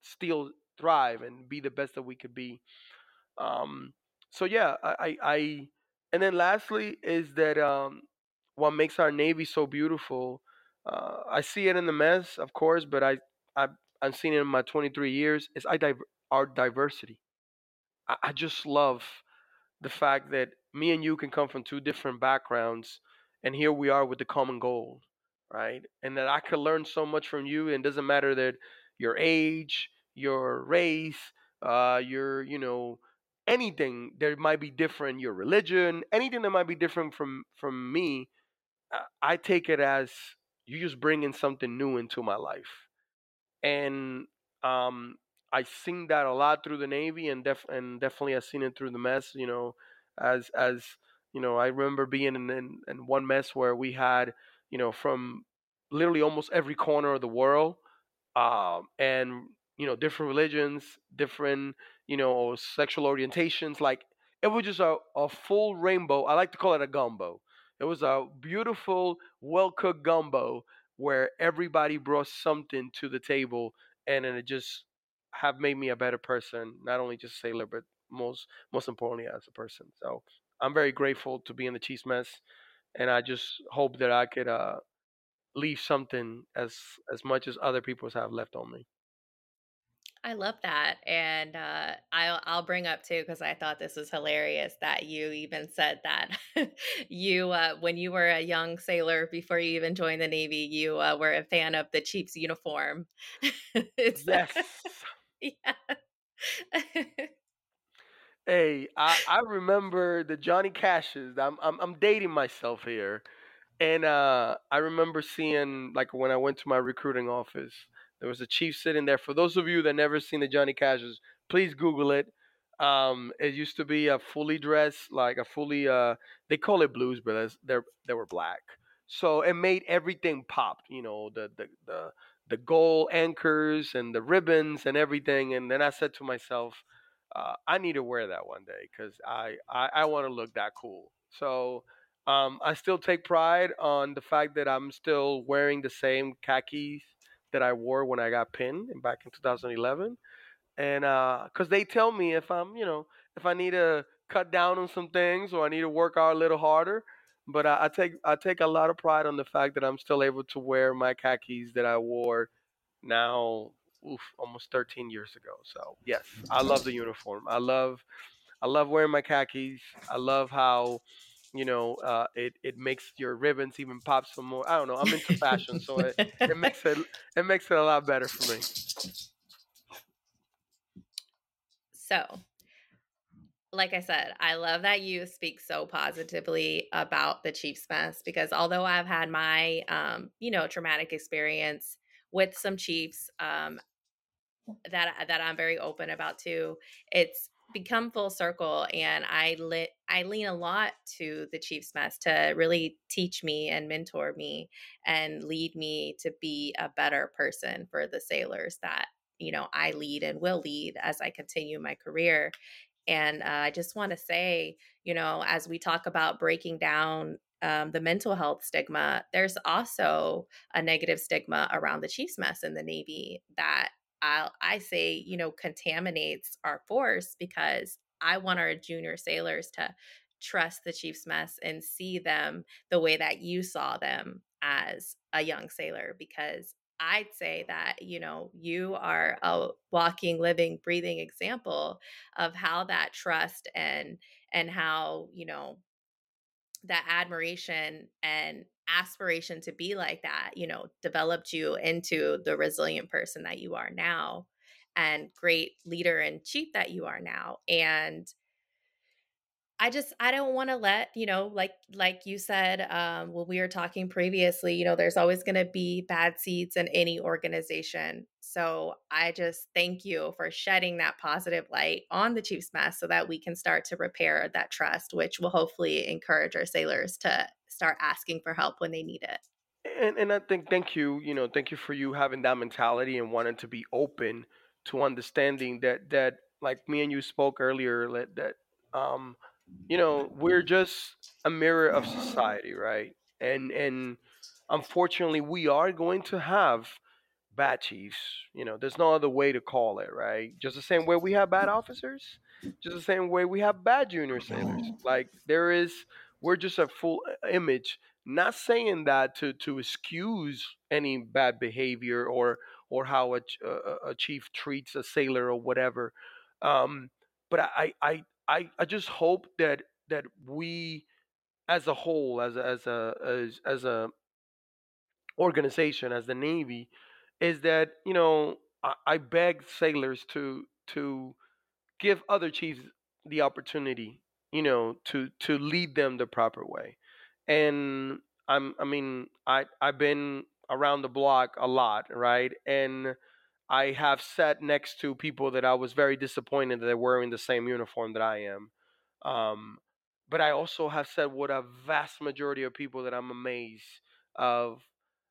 still thrive and be the best that we could be. Um so yeah i i, I and then lastly is that um what makes our navy so beautiful uh, i see it in the mess of course but i i i've seen it in my 23 years is i our diversity I, just love the fact that me and you can come from two different backgrounds and here we are with the common goal right? And that i could learn so much from you and it doesn't matter that your age your race uh your you know anything that might be different your religion anything that might be different from from me I take it as you just bringing something new into my life. And um, I seen that a lot through the Navy, and def and definitely I seen it through the mess. You know, as as you know, I remember being in, in in one mess where we had you know from literally almost every corner of the world, um, and you know different religions, different you know sexual orientations. Like it was just a, a full rainbow. I like to call it a gumbo. It was a beautiful, well cooked gumbo where everybody brought something to the table and then it just have made me a better person not only just sailor but most most importantly as a person. So i'm very grateful to be in the chiefs mess and i just hope that i could uh leave something as as much as other people have left on me. I love that, and uh, I'll I'll bring up too because I thought this was hilarious that you even said that. You uh, when you were a young sailor before you even joined the Navy, you uh, were a fan of the Chiefs uniform. yes yeah. hey i i remember the johnny cashes i'm i'm, I'm dating myself here And uh, I remember seeing, like, when I went to my recruiting office, there was a chief sitting there. For those of you that never seen the Johnny Cashes, please Google it. Um, it used to be a fully dressed, like a fully, uh, they call it Blues Brothers. They're they were black, so it made everything pop. You know, the the the the gold anchors and the ribbons and everything. And then I said to myself, uh, I need to wear that one day because I I, I want to look that cool. So um, I still take pride on the fact that I'm still wearing the same khakis that I wore when I got pinned back in 2011. and because they tell me if I'm, you know, if I need to cut down on some things or I need to work out a little harder. But I, I take I take a lot of pride on the fact that I'm still able to wear my khakis that I wore now oof, almost 13 years ago. So yes, I love the uniform. I love I love wearing my khakis. I love how you know uh, it it makes your ribbons even pop some more. I don't know. I'm into fashion, so it, it makes it it makes it a lot better for me. So, like I said, I love that you speak so positively about the Chiefs mess because although I've had my, um, you know, traumatic experience with some Chiefs um, that that I'm very open about too, it's become full circle, and I lit I lean a lot to the Chiefs mess to really teach me and mentor me and lead me to be a better person for the sailors that you know I lead and will lead as I continue my career. And uh, I just want to say, you know, as we talk about breaking down um, the mental health stigma, there's also a negative stigma around the Chiefs mess in the Navy that I I say, you know, contaminates our force because I want our junior sailors to trust the Chiefs mess and see them the way that you saw them as a young sailor because I'd say that, you know, you are a walking, living, breathing example of how that trust and and how, you know, that admiration and aspiration to be like that, you know, developed you into the resilient person that you are now and great leader and chief that you are now. And I just I don't want to let you know like like you said um, when we were talking previously you know there's always going to be bad seeds in any organization so I just thank you for shedding that positive light on the Chiefs mess so that we can start to repair that trust which will hopefully encourage our sailors to start asking for help when they need it. And and I think thank you, you know, thank you for you having that mentality and wanting to be open to understanding that that like me and you spoke earlier that that um you know we're just a mirror of society right? And and unfortunately we are going to have bad chiefs you know there's no other way to call it right? Just the same way we have bad officers just the same way we have bad junior sailors. Like there is we're just a full image. Not saying that to to excuse any bad behavior or or how a, a, a chief treats a sailor or whatever um but I, I I I just hope that that we as a whole as a, as a as as a organization as the Navy is that you know I, I beg sailors to to give other chiefs the opportunity you know to to lead them the proper way. And I'm I mean I I've been around the block a lot right? And I have sat next to people that I was very disappointed that they were in the same uniform that I am. Um, but I also have said with a vast majority of people that I'm amazed of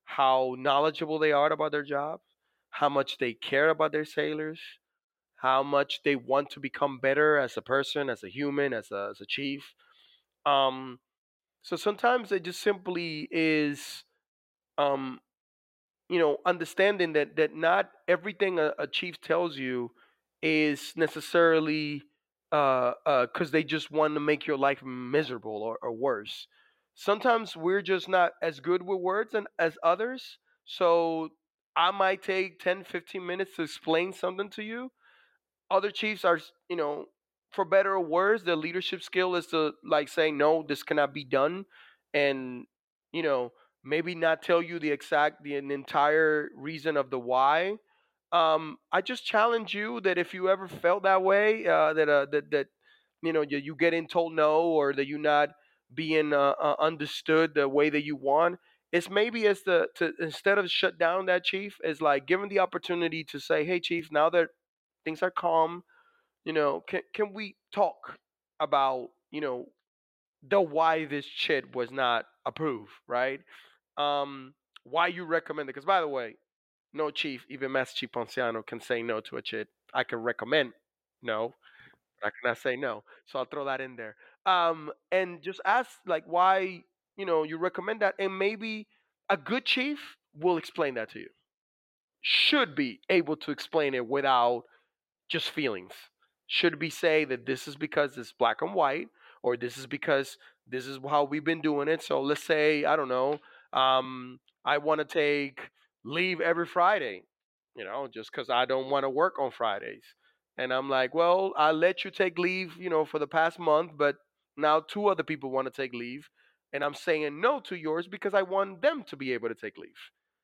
how knowledgeable they are about their job, how much they care about their sailors, how much they want to become better as a person, as a human, as a, as a chief. Um, so sometimes it just simply is um, you know, understanding that that not everything a, a chief tells you is necessarily uh uh because they just want to make your life miserable or, or worse. Sometimes we're just not as good with words and as others. So I might take 10, 15 minutes to explain something to you other chiefs are, you know, for better or worse, their leadership skill is to like say, no, this cannot be done, and you know, maybe not tell you the exact, the entire reason of the why. Um, I just challenge you that if you ever felt that way, uh, that uh, that that you know you, you getting told no or that you're not being uh, uh, understood the way that you want, it's maybe as the to instead of shut down that chief, is like given the opportunity to say, hey chief, now that things are calm. You know, can can we talk about you know the why this chit was not approved, right? Um, why you recommend it? Because by the way, no chief, even Master Chief Ponciano can say no to a chit. I can recommend no, but I cannot say no. So I'll throw that in there. Um, and just ask like why you know you recommend that, and maybe a good chief will explain that to you. Should be able to explain it without just feelings. Should be say that this is because it's black and white, or this is because this is how we've been doing it? So let's say I don't know, um, I want to take leave every Friday, you know, just because I don't want to work on Fridays. And I'm like, well, I let you take leave, you know, for the past month, but now two other people want to take leave, and I'm saying no to yours because I want them to be able to take leave.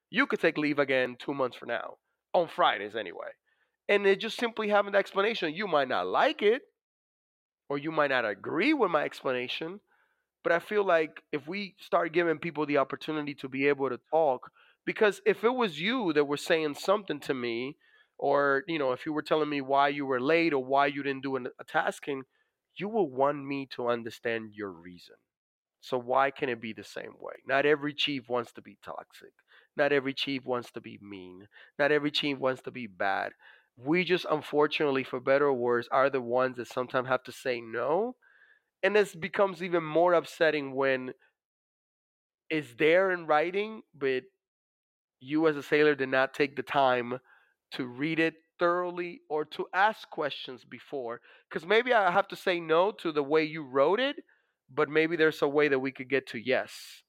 You could take leave again two months from now, on Fridays anyway. And they just simply have an explanation. You might not like it, or you might not agree with my explanation, but I feel like if we start giving people the opportunity to be able to talk, because if it was you that were saying something to me, or you know, if you were telling me why you were late or why you didn't do a tasking, you will want me to understand your reason. So why can it be the same way? Not every chief wants to be toxic. Not every chief wants to be mean. Not every chief wants to be bad. We just unfortunately, for better or worse, are the ones that sometimes have to say no. And this becomes even more upsetting when it's there in writing, but you as a sailor did not take the time to read it thoroughly or to ask questions before because maybe i have to say no to the way you wrote it but maybe there's a way that we could get to yes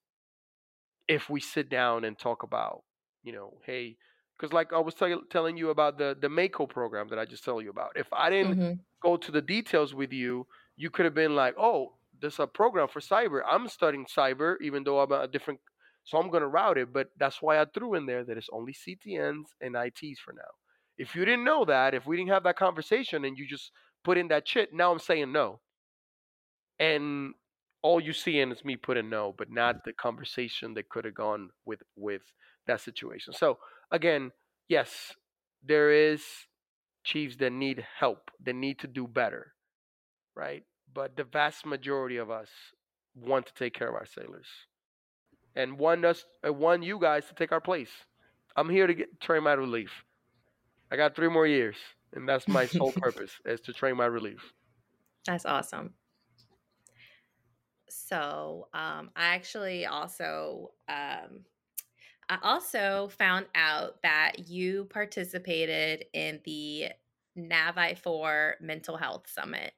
if we sit down and talk about you know hey because like i was tell- telling you about the the MACO program that i just told you about if i didn't mm-hmm. go to the details with you you could have been like oh there's a program for cyber i'm studying cyber even though i'm a different so i'm going to route it but that's why i threw in there that it's only CTNs and its for now if you didn't know that, if we didn't have that conversation and you just put in that shit, now I'm saying no. And all you see in is me putting no, but not the conversation that could have gone with with that situation. So again, yes, there is chiefs that need help, that need to do better, right? But the vast majority of us want to take care of our sailors and want us, uh, want you guys to take our place. I'm here to get train my relief. I got three more years, and that's my sole purpose is to train my relief. That's awesome. So um, I actually also um, I also found out that you participated in the NAVIFOR Mental Health Summit.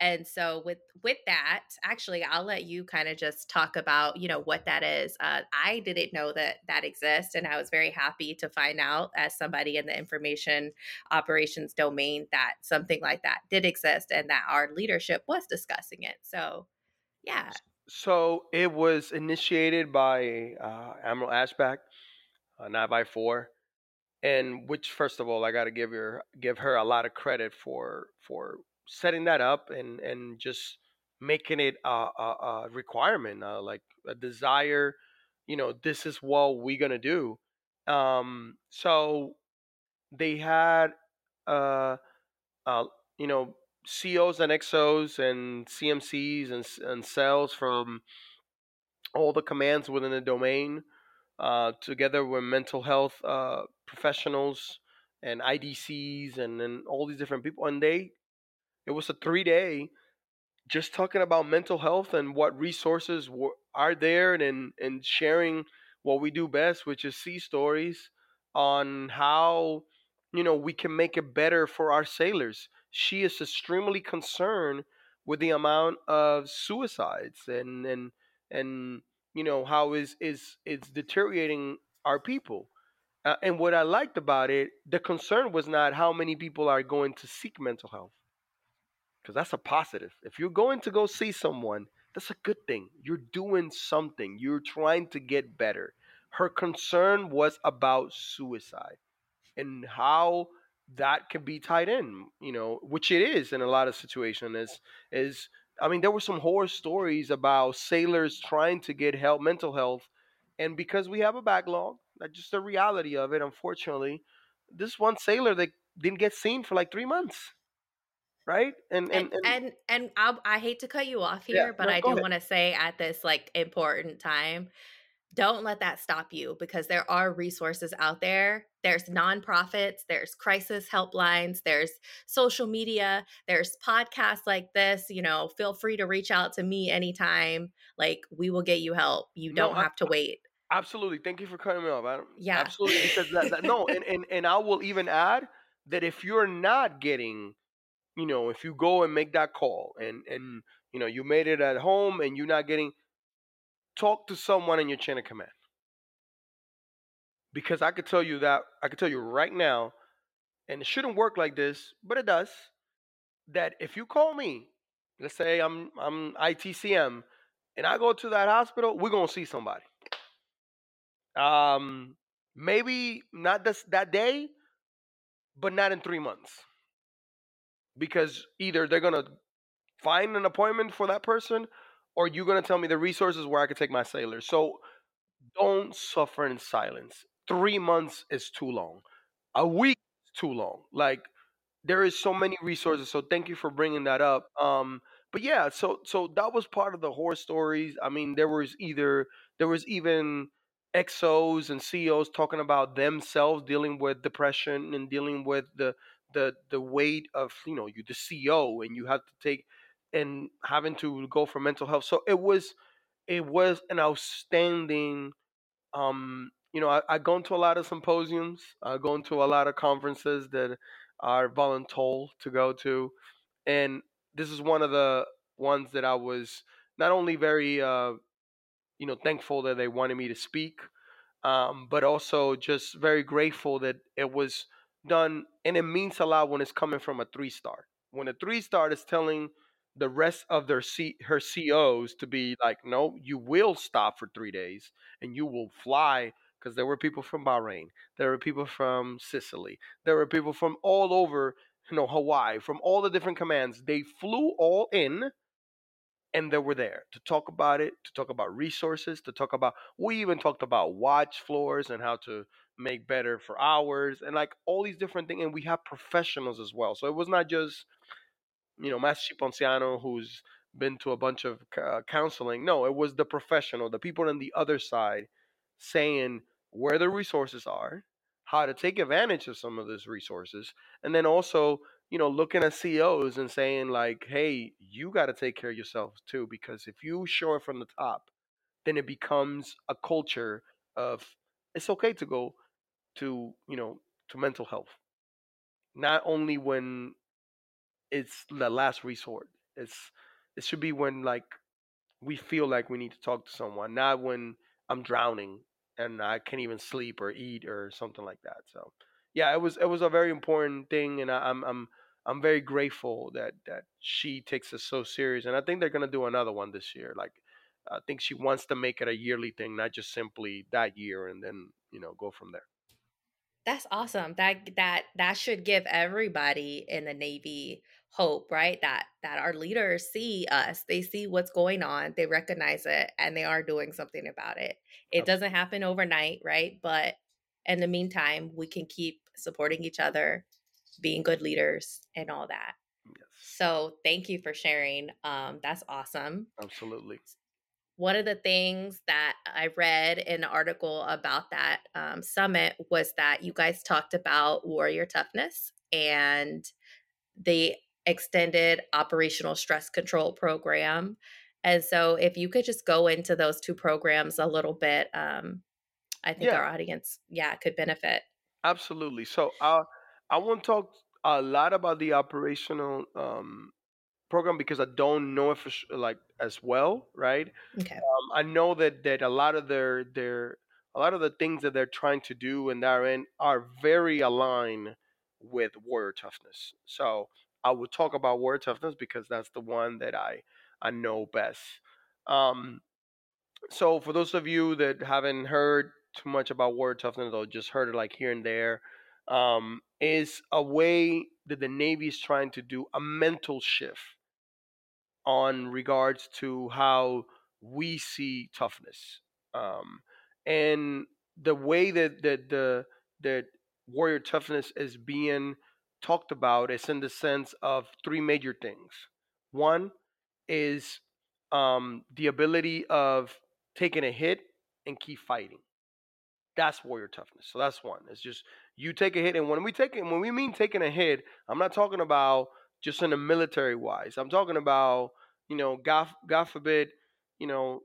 And so with with that, actually, I'll let you kind of just talk about you know what that is. Uh, I didn't know that that exists, and I was very happy to find out as somebody in the information operations domain that something like that did exist, and that our leadership was discussing it. So, yeah. So it was initiated by uh, Admiral Aeschbach, uh, by four, and which first of all, I got to give her give her a lot of credit for for setting that up and and just making it a, a, a requirement, uh, like a desire. You know, this is what we're gonna do. Um, so they had, uh, uh, you know, COs and XOs and CMCs and and CSELs from all the commands within the domain, uh, together with mental health uh, professionals and IDCs and, and all these different people, and they it was a three day just talking about mental health and what resources are there and, and sharing what we do best, which is sea stories on how you know we can make it better for our sailors. She is extremely concerned with the amount of suicides and and and you know how is is it's deteriorating our people. Uh, and what I liked about it, the concern was not how many people are going to seek mental health because that's a positive. If you're going to go see someone, that's a good thing. You're doing something, you're trying to get better. Her concern was about suicide and how that can be tied in, you know, which it is in a lot of situations. Is is I mean, there were some horror stories about sailors trying to get help, mental health, and because we have a backlog, that's just the reality of it. Unfortunately, this one sailor that didn't get seen for like three months right? And and and and, and, and i hate to cut you off here, yeah, but no, I do want to say at this like important time, don't let that stop you because there are resources out there. There's nonprofits, there's crisis helplines, there's social media, there's podcasts like this. You know, feel free to reach out to me anytime. Like, we will get you help. You no, don't I, have to wait. Absolutely. Thank you for cutting me off. yeah. Absolutely. Because that, that no, and, and, and I will even add that if you're not getting, you know, if you go and make that call and and you know you made it at home and you're not getting, talk to someone in your chain of command because I could tell you that I could tell you right now, and it shouldn't work like this, but it does. That if you call me, let's say I'm I'm ITCM, and I go to that hospital, we're gonna see somebody. Um, maybe not this that day, but not in three months, because either they're gonna find an appointment for that person, or you're gonna tell me the resources where I could take my sailors. So don't suffer in silence three months is too long. A week is too long. Like there is so many resources. So thank you for bringing that up. Um, but yeah, so so that was part of the horror stories. I mean, there was either there was even XOs and CEOs talking about themselves dealing with depression and dealing with the the the weight of you know you the CEO and you have to take and having to go for mental health. So it was it was an outstanding um you know, I, I go into a lot of symposiums. I go into a lot of conferences that are voluntold to go to, and this is one of the ones that I was not only very, uh, you know, thankful that they wanted me to speak, um, but also just very grateful that it was done, and it means a lot when it's coming from a three star. When a three star is telling the rest of their C- her COs to be like, no, you will stop for three days and you will fly because there were people from Bahrain, there were people from Sicily, there were people from all over, you know, Hawaii, from all the different commands. They flew all in and they were there to talk about it, to talk about resources, to talk about we even talked about watch floors and how to make better for hours and like all these different things and we have professionals as well. So it was not just you know, Master Ponciano who's been to a bunch of uh, counseling. No, it was the professional, the people on the other side saying where the resources are, how to take advantage of some of those resources, and then also, you know, looking at CEOs and saying like, hey, you got to take care of yourselves too, because if you show it from the top, then it becomes a culture of it's okay to go to, you know, to mental health. Not only when it's the last resort. It's it should be when like we feel like we need to talk to someone, not when I'm drowning and I can't even sleep or eat or something like that. So yeah, it was it was a very important thing, and I, I'm I'm I'm very grateful that that she takes it so serious, and I think they're gonna do another one this year. Like I think she wants to make it a yearly thing, not just simply that year and then you know go from there. That's awesome. That that that should give everybody in the Navy hope, right? That that our leaders see us. They see what's going on. They recognize it and they are doing something about it. It doesn't happen overnight, right? But in the meantime, we can keep supporting each other, being good leaders and all that. Yes. So, thank you for sharing. Um that's awesome. Absolutely one of the things that I read in an article about that um, summit was that you guys talked about warrior toughness and the extended operational stress control program. And so, if you could just go into those two programs a little bit, um, I think yeah. our audience, yeah, could benefit. Absolutely. So, uh, I want to talk a lot about the operational um, program because I don't know if like as well, right? Okay. Um, I know that that a lot of their their a lot of the things that they're trying to do and they're in are very aligned with warrior toughness. So I will talk about warrior toughness because that's the one that I I know best. Um, so for those of you that haven't heard too much about warrior toughness or just heard it like here and there, um, is a way that the Navy is trying to do a mental shift on regards to how we see toughness. Um, and the way that, that the that warrior toughness is being talked about is in the sense of three major things. One is um, the ability of taking a hit and keep fighting. That's warrior toughness. So that's one. It's just you take a hit, and when we take it, when we mean taking a hit, I'm not talking about just in a military wise. I'm talking about, you know, God, God forbid, you know,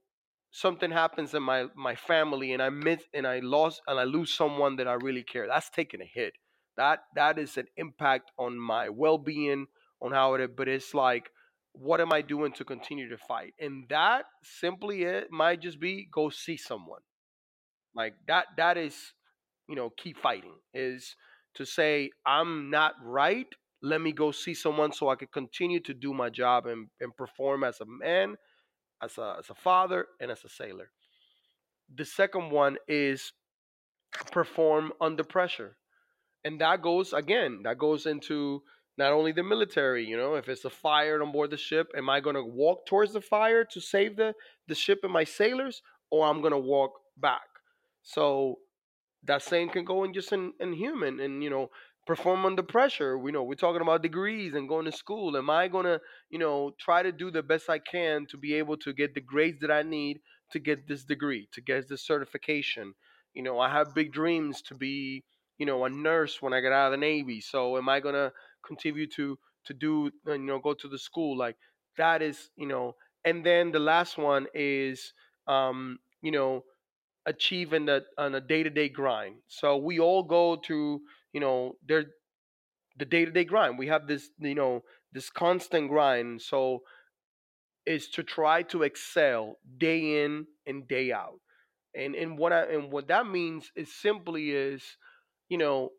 something happens in my my family and I miss and I lost and I lose someone that I really care. That's taking a hit. that that is an impact on my well-being on how it but it's like what am i doing to continue to fight and that simply it might just be go see someone like that that is you know keep fighting is to say i'm not right let me go see someone so i could continue to do my job and, and perform as a man as a, as a father and as a sailor. The second one is perform under pressure and that goes again that goes into not only the military you know if it's a fire on board the ship am i going to walk towards the fire to save the the ship and my sailors or i'm going to walk back? So that same can go in just in, in human and you know perform under pressure we know we're talking about degrees and going to school. Am i to you know try to do the best i can to be able to get the grades that i need to get this degree to get this certification? You know i have big dreams to be you know a nurse when i get out of the navy so am i to continue to to do uh, you know go to the school? Like that is you know and then the last one is um you know achieving that on a day-to-day grind. So we all go to you know there the day-to-day grind. We have this you know this constant grind so is to try to excel day in and day out. And and what I and what that means is simply is you know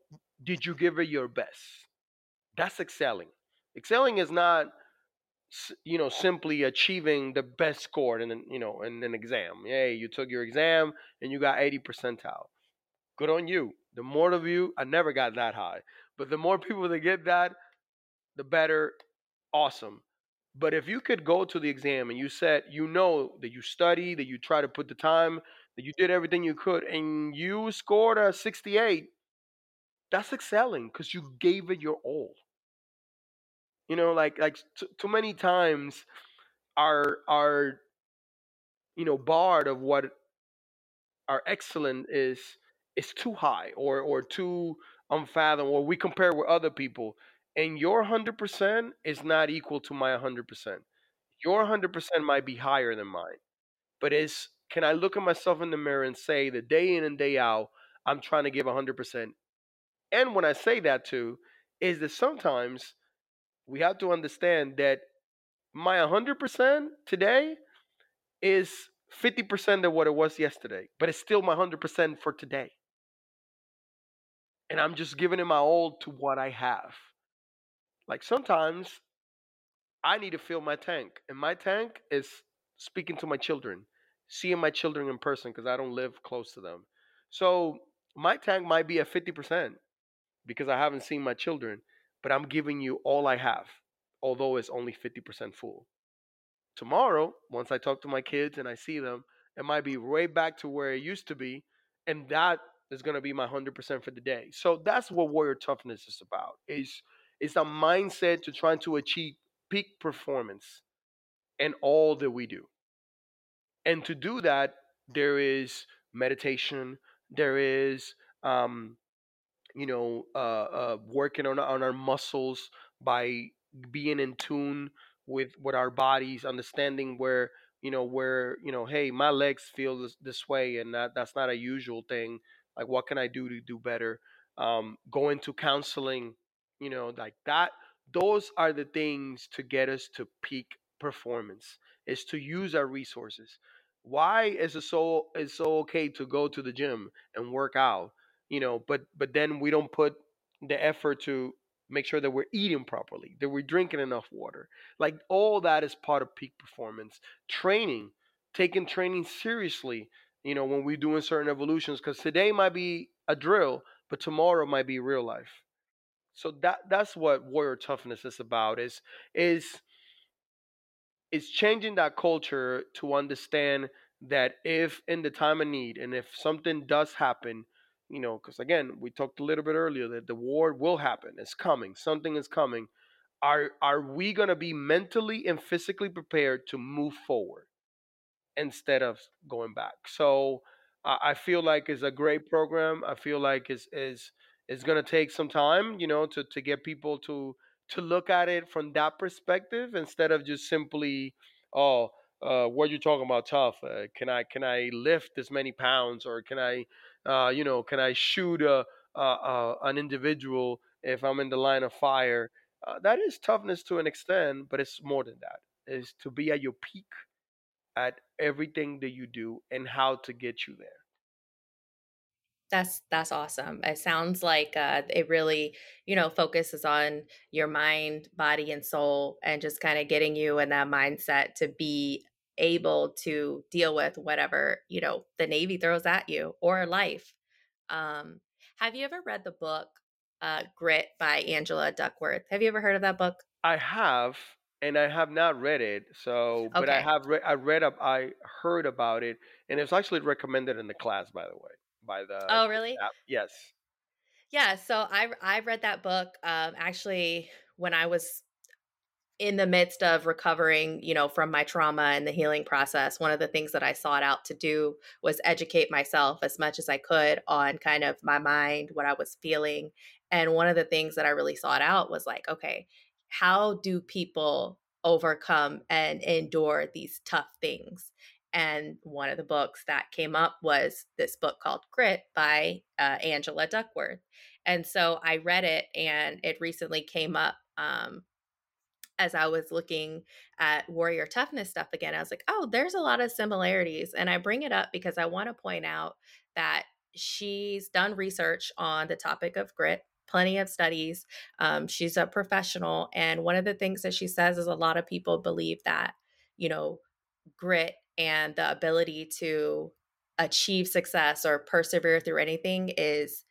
did you give it your best? That's excelling. Excelling is not you know simply achieving the best score in an, you know in an exam. Hey you took your exam and you got 80 percentile. Good on you the more of you i never got that high but the more people that get that the better awesome. But if you could go to the exam and you said you know that you study that you try to put the time that you did everything you could and you scored a 68 that's excelling because you gave it your all. You know, like like t- too many times our our you know barred of what our excellent is is too high or or too unfathomable. Or we compare with other people, and your hundred percent is not equal to my hundred percent. Your hundred percent might be higher than mine, but is can I look at myself in the mirror and say that day in and day out I'm trying to give hundred percent? And when I say that too, is that sometimes we have to understand that my 100% today is 50% of what it was yesterday, but it's still my 100% for today. And I'm just giving it my all to what I have. Like sometimes I need to fill my tank, and my tank is speaking to my children, seeing my children in person because I don't live close to them. So my tank might be at 50% because I haven't seen my children but I'm giving you all I have, although it's only 50% full. Tomorrow, once I talk to my kids and I see them, it might be way back to where it used to be, and that is going to be my 100% for the day. So that's what warrior toughness is about. Is is a mindset to trying to achieve peak performance in all that we do. And to do that, there is meditation, there is um, you know, uh, uh, working on on our muscles by being in tune with with our bodies, understanding where you know where you know, hey, my legs feel this, this way, and that that's not a usual thing. Like, what can I do to do better? Um, going to counseling, you know, like that. Those are the things to get us to peak performance. Is to use our resources. Why is it so? It's so okay to go to the gym and work out you know but but then we don't put the effort to make sure that we're eating properly that we're drinking enough water like all that is part of peak performance training taking training seriously you know when we're doing certain evolutions because today might be a drill but tomorrow might be real life so that that's what warrior toughness is about is is is changing that culture to understand that if in the time of need and if something does happen you know, because again, we talked a little bit earlier that the war will happen. It's coming. Something is coming. Are are we to be mentally and physically prepared to move forward instead of going back? So I feel like it's a great program. I feel like it's is going to take some time, you know, to to get people to to look at it from that perspective instead of just simply, oh, uh, what you talking about tough? Uh, can I can I lift this many pounds or can I uh, you know, can I shoot a, uh, uh, an individual, if I'm in the line of fire, uh, that is toughness to an extent, but it's more than that. Is to be at your peak at everything that you do and how to get you there. That's that's awesome. It sounds like uh, it really, you know, focuses on your mind, body, and soul, and just kind of getting you in that mindset to be able to deal with whatever you know the Navy throws at you or life. Um, have you ever read the book uh, Grit by Angela Duckworth? Have you ever heard of that book? I have, and I have not read it. So, okay. but I have read. I read up. I heard about it, and it's actually recommended in the class, by the way, by the Oh, really? Yes. Yeah. So I I read that book um, actually when I was in the midst of recovering, you know, from my trauma and the healing process, one of the things that I sought out to do was educate myself as much as I could on kind of my mind, what I was feeling. And one of the things that I really sought out was like, okay, how do people overcome and endure these tough things? And one of the books that came up was this book called Grit by uh, Angela Duckworth. And so I read it and it recently came up um, as I was looking at warrior toughness stuff again, I was like, oh, there's a lot of similarities. And I bring it up because I want to point out that she's done research on the topic of grit, plenty of studies. Um, she's a professional. And one of the things that she says is a lot of people believe that, you know, grit and the ability to achieve success or persevere through anything is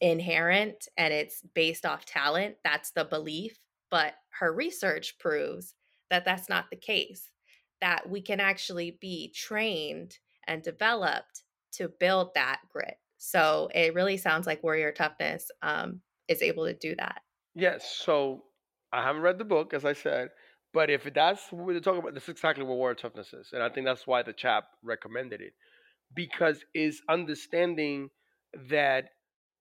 inherent and it's based off talent. That's the belief. But her research proves that that's not the case, that we can actually be trained and developed to build that grit. So it really sounds like Warrior Toughness um, is able to do that. Yes. So I haven't read the book, as I said, but if that's what we're talking about, that's exactly what warrior toughness is, and I think that's why the chap recommended it because is understanding that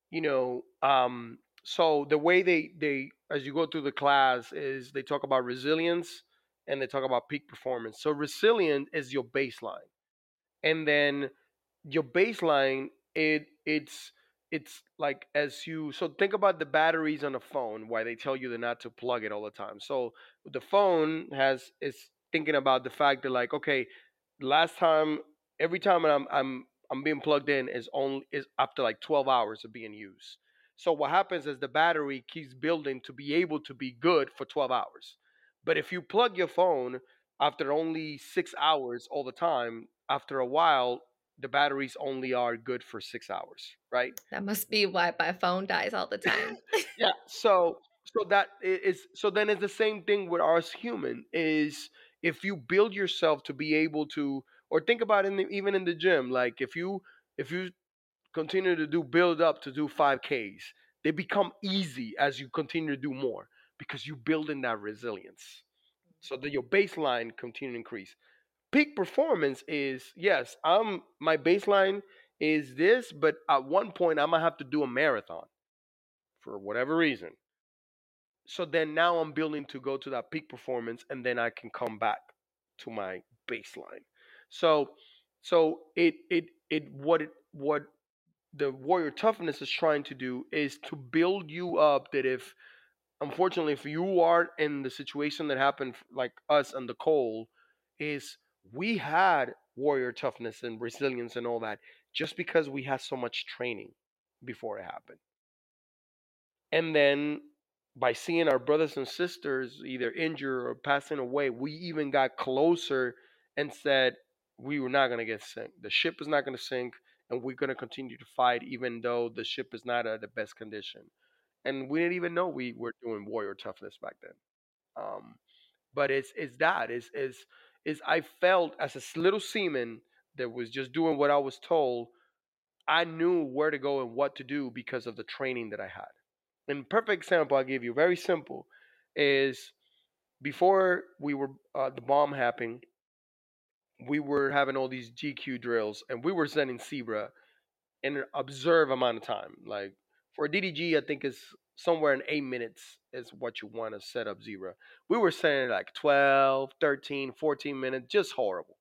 you know um so the way they they as you go through the class is they talk about resilience and they talk about peak performance so resilient is your baseline and then your baseline it it's it's like as you so think about the batteries on a phone why they tell you they're not to plug it all the time. So the phone has is thinking about the fact that like okay last time every time i'm i'm i'm being plugged in is only is after like 12 hours of being used. So what happens is the battery keeps building to be able to be good for 12 hours. But if you plug your phone after only six hours all the time after a while the batteries only are good for six hours, right? That must be why my phone dies all the time. Yeah. So so that i- so then it's the same thing with us human is if you build yourself to be able to or think about it in the, even in the gym like if you if you continue to do build up to do 5ks they become easy as you continue to do more because you build in that resilience so mm-hmm. that your baseline continue to increase peak performance is yes, I'm my baseline is this, but at one point I'm gonna have to do a marathon for whatever reason. So then now I'm building to go to that peak performance and then I can come back to my baseline. So so it it it what it what the warrior toughness is trying to do is to build you up that if unfortunately if you are in the situation that happened like us on the Cole is we had warrior toughness and resilience and all that just because we had so much training before it happened. And then by seeing our brothers and sisters either injured or passing away we even got closer and said we were not going to get sink. The ship is not going to sink and we're going to continue to fight even though the ship is not at the best condition. And we didn't even know we were doing warrior toughness back then. Um, but it's it's that is is is I felt as a little seaman that was just doing what I was told. I knew where to go and what to do because of the training that I had. And perfect example I give you, very simple, is before we were uh, the bomb happened, we were having all these GQ drills, and we were sending Zebra in an observe amount of time. Like for DDG, I think is somewhere in eight minutes is what you want to set up Zebra. We were saying like 12, 13, 14 minutes, just horrible.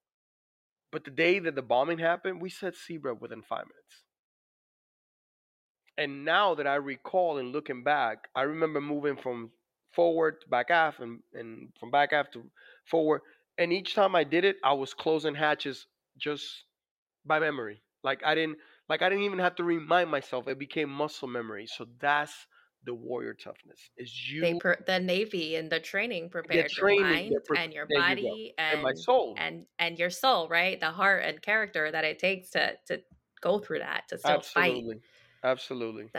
But the day that the bombing happened, we set Zebra within five minutes. and now that I recall and looking back, I remember moving from forward to back aft and, and from back aft to forward. And each time I did it, I was closing hatches just by memory. Like I didn't like I didn't even have to remind myself. It became muscle memory. So that's the warrior toughness. Is you They per- the Navy and the training prepared your training, mind and your there you body and my soul. and and your soul, right? The heart and character that it takes to to go through that to still fight. Absolutely. Absolutely.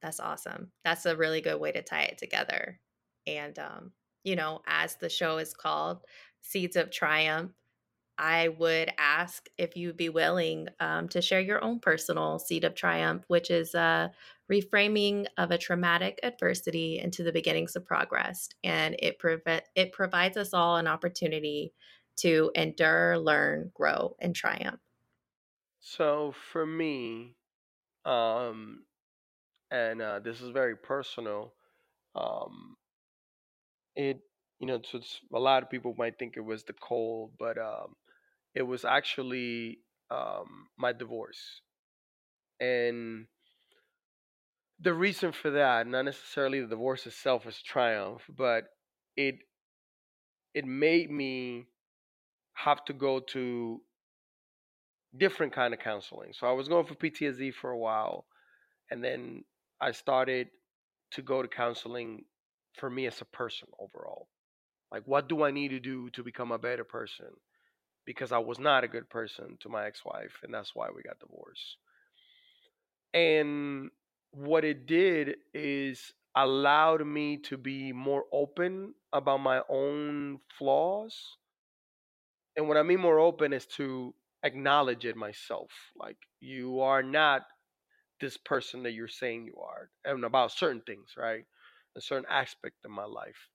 That's awesome. That's a really good way to tie it together. And um, you know, as the show is called Seeds of Triumph, I would ask if you'd be willing um, to share your own personal seed of triumph, which is a reframing of a traumatic adversity into the beginnings of progress, and it prevent it provides us all an opportunity to endure, learn, grow, and triumph. So for me, um, and uh, this is very personal. Um, it you know, so a lot of people might think it was the Cole, but um, it was actually um, my divorce, and the reason for that, not necessarily the divorce itself as triumph, but it it made me have to go to different kind of counseling. So I was going for PTSD for a while, and then I started to go to counseling for me as a person overall. Like, what do I need to do to become a better person? Because I was not a good person to my ex-wife, and that's why we got divorced. And what it did is allowed me to be more open about my own flaws. And what I mean more open is to acknowledge it myself. Like you are not this person that you're saying you are, and about certain things, right? A certain aspect of my life.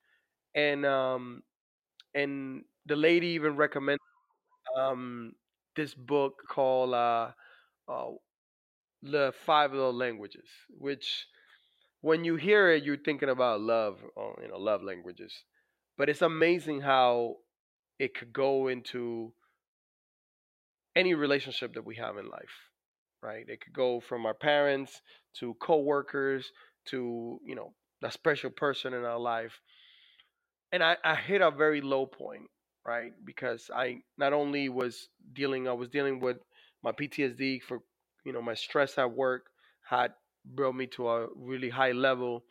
And um and the lady even recommended um this book called uh, uh the five love languages, which when you hear it, you're thinking about love, or, you know, love languages. But it's amazing how it could go into any relationship that we have in life, right? It could go from our parents to coworkers to you know a special person in our life. And I, I hit a very low point, right? Because I not only was dealing, I was dealing with my PTSD for you know my stress at work had brought me to a really high level,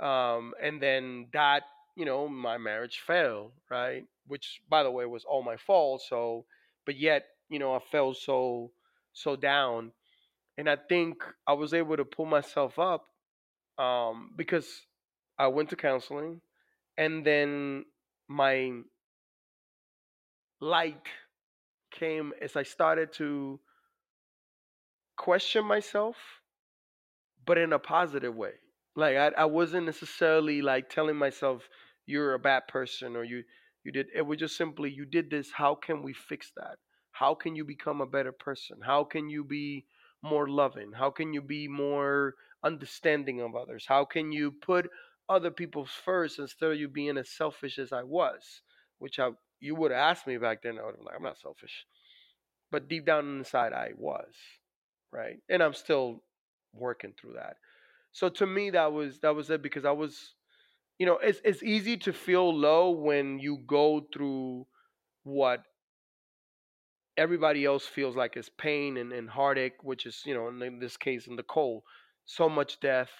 um, and then that you know my marriage failed, right? Which by the way was all my fault. So, but yet you know I felt so so down, and I think I was able to pull myself up um, because I went to counseling, and then my light came as I started to question myself, but in a positive way. Like I, I wasn't necessarily like telling myself you're a bad person or you you did it was just simply you did this how can we fix that? How can you become a better person? How can you be more loving? How can you be more understanding of others? How can you put other people first instead of you being as selfish as i was? which i you would have asked me back then i would have been like i'm not selfish. But deep down inside i was right? And i'm still working through that. So to me that was that was it because i was you know it's it's easy to feel low when you go through what everybody else feels like is pain and, and heartache which is you know in, this case in the Cole so much death.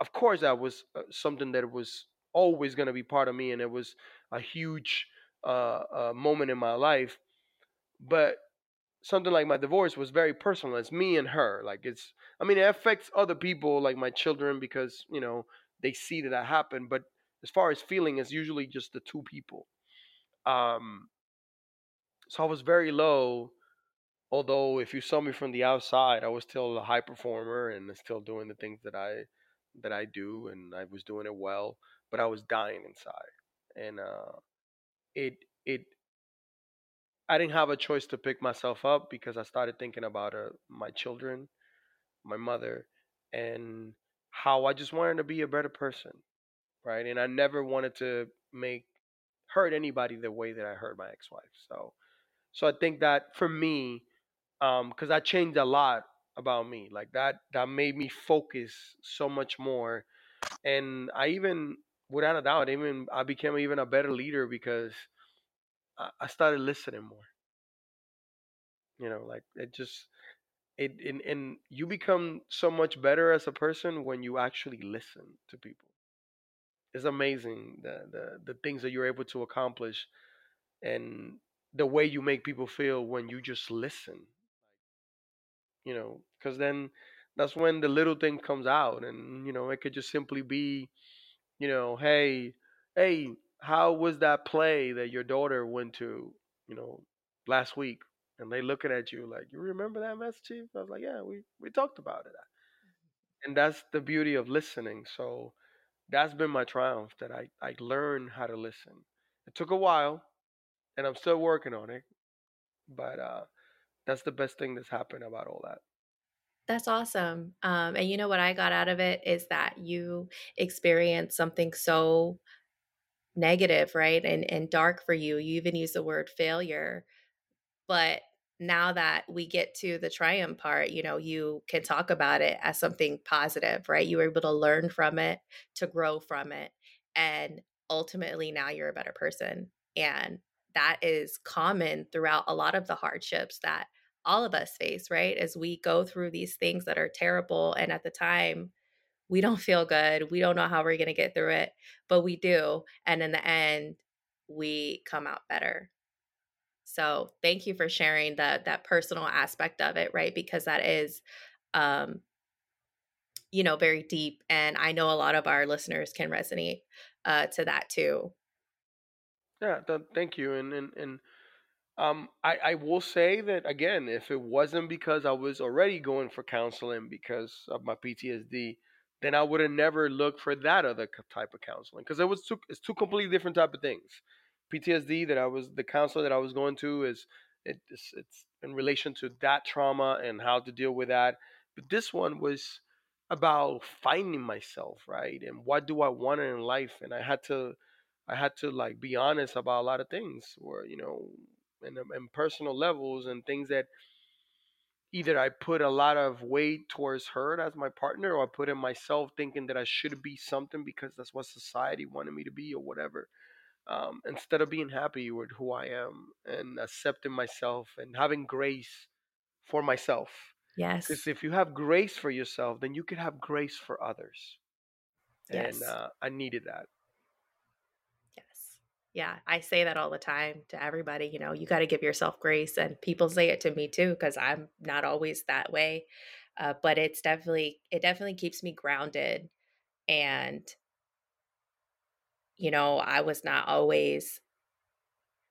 Of course that was uh, something that was always going to be part of me and it was a huge uh, uh, moment in my life but something like my divorce was very personal it's me and her like it's i mean it affects other people like my children because you know they see that that happened but as far as feeling it's usually just the two people um so i was very low although if you saw me from the outside i was still a high performer and still doing the things that i that i do and i was doing it well but i was dying inside and uh it it i didn't have a choice to pick myself up because i started thinking about uh, my children my mother and how i just wanted to be a better person right and i never wanted to make hurt anybody the way that i hurt my ex-wife so so i think that for me um because i changed a lot about me. Like that that made me focus so much more. And I even without a doubt, even I became even a better leader because I, I started listening more. You know, like it just it and, and you become so much better as a person when you actually listen to people. It's amazing the the, the things that you're able to accomplish and the way you make people feel when you just listen you know because then that's when the little thing comes out and you know it could just simply be you know hey hey how was that play that your daughter went to you know last week? And they looking at you like you remember that mess chief? I was like yeah we we talked about it. And that's the beauty of listening. So that's been my triumph that i i learned how to listen. It took a while and i'm still working on it but uh that's the best thing that's happened about all that That's awesome. Um, and you know what I got out of it is that you experienced something so negative, right? And and dark for you. You even use the word failure. But now that we get to the triumph part, you know, you can talk about it as something positive, right? You were able to learn from it, to grow from it. And ultimately now you're a better person. And that is common throughout a lot of the hardships that all of us face, right? As we go through these things that are terrible. And at the time, we don't feel good. We don't know how we're going to get through it, but we do. And in the end, we come out better. So thank you for sharing that that personal aspect of it, right? Because that is um, you know, very deep. And I know a lot of our listeners can resonate uh to that too. yeah th- thank you and and, and Um, I, I will say that again, if it wasn't because I was already going for counseling because of my PTSD, then I would have never looked for that other type of counseling because it was two, it's two completely different type of things. PTSD that I was the counselor that I was going to is it, it's it's in relation to that trauma and how to deal with that. But this one was about finding myself, right? And what do I want in life? And I had to I had to like be honest about a lot of things where, you know, and, and personal levels and things that either I put a lot of weight towards her as my partner or I put in myself thinking that I should be something because that's what society wanted me to be or whatever. Um, instead of being happy with who I am and accepting myself and having grace for myself. Yes. Because if you have grace for yourself, then you can have grace for others. And Yes. uh, I needed that. Yeah, I say that all the time to everybody, you know, you got to give yourself grace and people say it to me too cuz I'm not always that way. Uh, but it's definitely it definitely keeps me grounded and you know, I was not always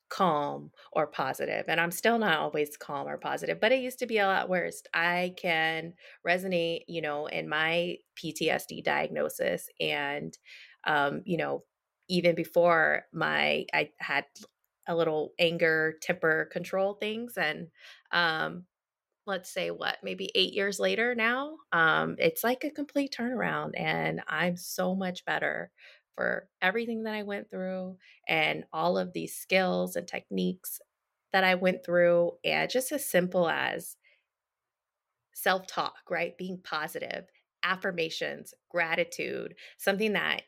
calm or positive and i'm still not always calm or positive but it used to be a lot worse i can resonate you know in my ptsd diagnosis and um you know even before my i had a little anger temper control things and um let's say what maybe 8 years later now um it's like a complete turnaround and I'm so much better for everything that I went through and all of these skills and techniques that I went through and just as simple as self-talk, right? Being positive, affirmations, gratitude, something that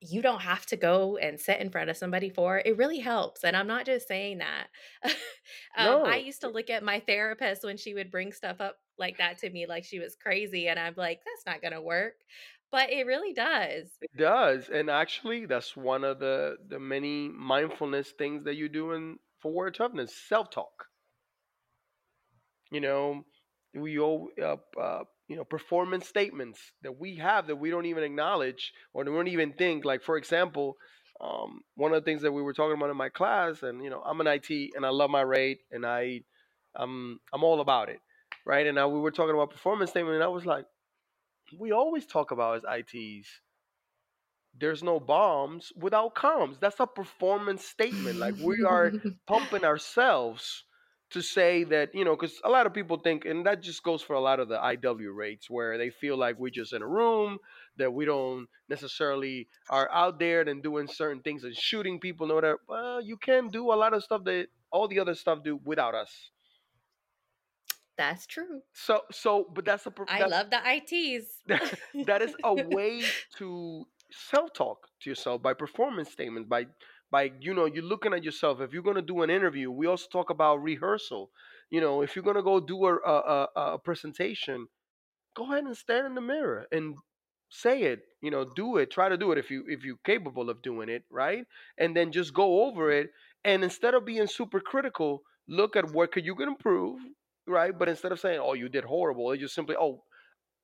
you don't have to go and sit in front of somebody for. It really helps, and I'm not just saying that. um, I used to look at my therapist when she would bring stuff up like that to me, like she was crazy, and I'm like, "That's not gonna work," but it really does. it does. And actually, that's one of the, the many mindfulness things that you do in for word toughness self talk you know we all uh, uh, you know performance statements that we have that we don't even acknowledge or we don't even think like for example um, one of the things that we were talking about in my class and you know i'm an it and i love my rate and i i'm i'm all about IT right and now we were talking about performance statement and i was like we always talk about as ITs there's no bombs without comms. That's a performance statement. Like we are pumping ourselves to say that, you know, because a lot of people think, and that just goes for a lot of the IW rates where they feel like we're just in a room, that we don't necessarily are out there and doing certain things and shooting people and whatever. Well, you can do a lot of stuff that all the other stuff do without us. That's true. So so but that's a I that's love the ITs. that is a way to self-talk to yourself by performance statements by by you know you're looking at yourself. If you're going to do an interview we also talk about rehearsal. You know if you're going to go do a, a, a, presentation go ahead and stand in the mirror and say it you know do it try to do it if you if you're capable of doing it right? And then just go over it. And instead of being super critical look at what could you can improve right? But instead of saying oh you did horrible you just simply oh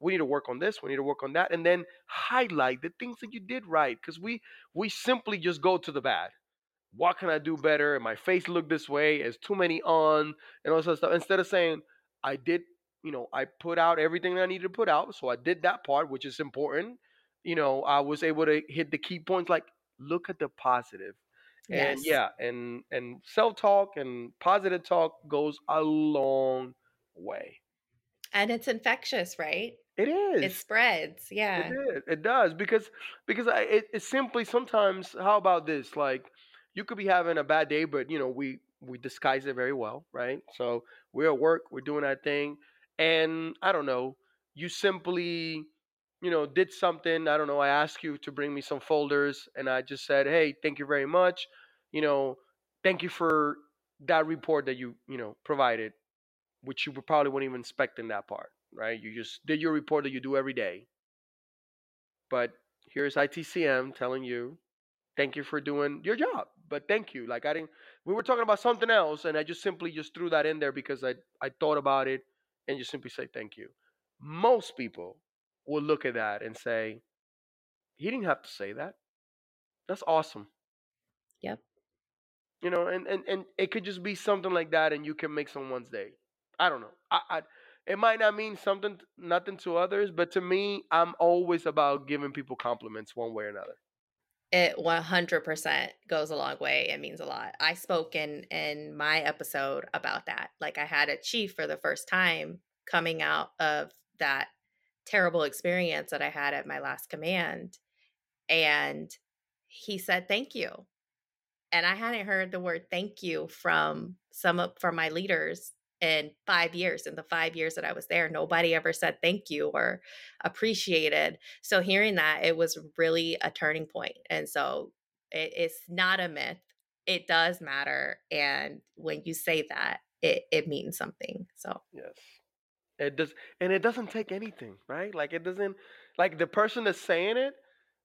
we need to work on this we need to work on that and then highlight the things that you did right because we we simply just go to the bad what can i do better my face look this way is too many on and all that stuff instead of saying i did you know i put out everything that i needed to put out so i did that part which is important you know i was able to hit the key points like look at the positive. yes. positive and yeah and and self-talk and positive talk goes a long way And it's infectious, right? It It is spreads. It Yeah. is. It does because because I, it, it's simply sometimes. How about this? Like you could be having a bad day, but you know we we disguise it very well, right? So we're at work, we're doing our thing, and I don't know. You simply you know did something. I don't know. I asked you to bring me some folders, and I just said, hey, thank you very much. You know, thank you for that report that you you know provided, which you probably wouldn't even expect in that part, right? You just did your report that you do every day but here's ITCM telling you, thank you for doing your job. But thank you. Like I didn't we were talking about something else and I just simply just threw that in there because I I thought about it and just simply say thank you. Most people will look at that and say, he didn't have to say that. That's awesome. Yep. You know, and and and it could just be something like that and you can make someone's day. I don't know. I, I it might not mean something nothing to others, but to me, I'm always about giving people compliments one way or another. It 100% goes a long way. It means a lot. I spoke in in my episode about that. Like I had a chief for the first time coming out of that terrible experience that I had at my last command and he said thank you. And I hadn't heard the word thank you from some of from my leaders in 5 years. In the 5 years that I was there, nobody ever said thank you or appreciated. So hearing that, it was really a turning point. And so it, it's not a myth. It does matter. And when you say that, it, it means something. So Yes. It does, and it doesn't take anything, right? Like it doesn't, like the person that's saying it.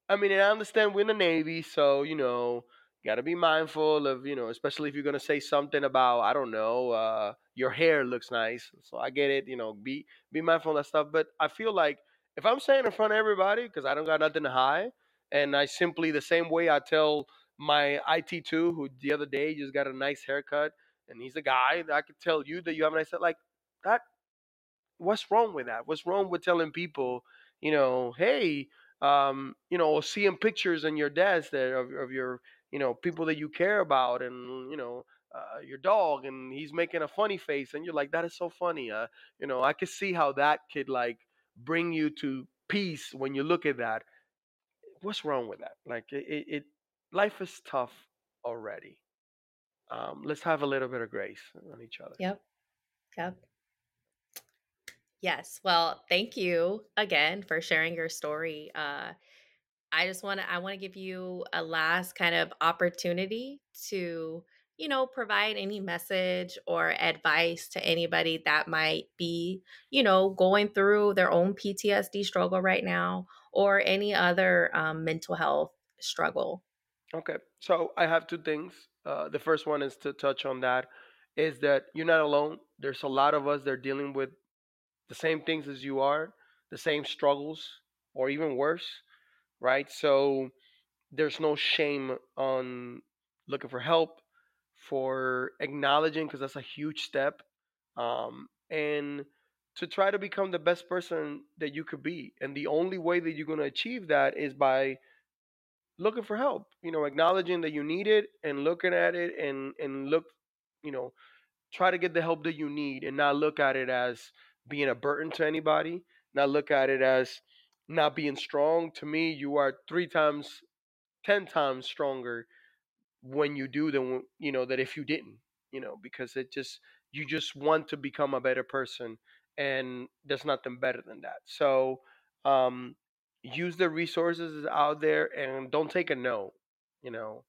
I mean, I understand we're in the Navy, so you know, got to be mindful of, you know, especially if you're gonna say something about, I don't know, uh, your hair looks nice. So I get it, you know, be be mindful of that stuff. But I feel like if I'm saying in front of everybody, because I don't got nothing to hide, and I simply the same way I tell my IT two, who the other day just got a nice haircut, and he's a guy that I could tell you that you have a nice, like that what's wrong with that? What's wrong with telling people, you know, hey, um, you know, seeing pictures in your desk that of, of your, you know, people that you care about, and you know, uh, your dog, and he's making a funny face, and you're like, that is so funny. Uh, you know, I could see how that could like bring you to peace when you look at that. What's wrong with that? Like, it, it, life is tough already. Um, let's have a little bit of grace on each other. Yep. Yep. Yes. Well, thank you again for sharing your story. Uh, I just want to I want to give you a last kind of opportunity to, you know, provide any message or advice to anybody that might be, you know, going through their own PTSD struggle right now or any other um, mental health struggle. Okay, so I have two things. Uh, the first one is to touch on that is that you're not alone. There's a lot of us that are dealing with the same things as you are, the same struggles, or even worse, right? So there's no shame on looking for help, for acknowledging, because that's a huge step, um, and to try to become the best person that you could be. And the only way that you're going to achieve that is by looking for help you know acknowledging that you need it and looking at it and and look you know try to get the help that you need and not look at it as being a burden to anybody not look at it as not being strong to me you are three times ten times stronger when you do than you know that if you didn't you know because it just you just want to become a better person and there's nothing better than that. So um, use the resources out there and don't take a no you know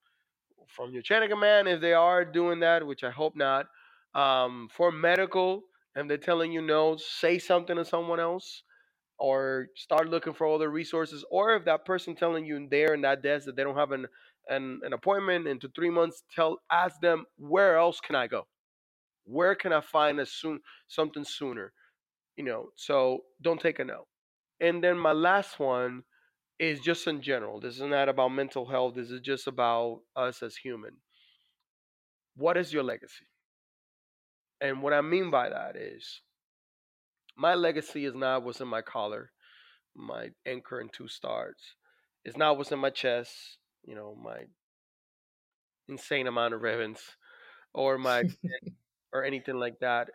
from your chain of command if they are doing that which i hope not. Um, for medical and they're telling you no say something to someone else or start looking for other resources or if that person telling you there in that desk that they don't have an an, an appointment into three months tell ask them where else can i go? Where can i find a soon something sooner? You know so don't take a no. And then my last one is just in general. This is not about mental health. This is just about us as human. What is your legacy? And what i mean by that is my legacy is not what's in my collar my anchor and two stars. It's not what's in my chest you know my insane amount of ribbons or my or anything like that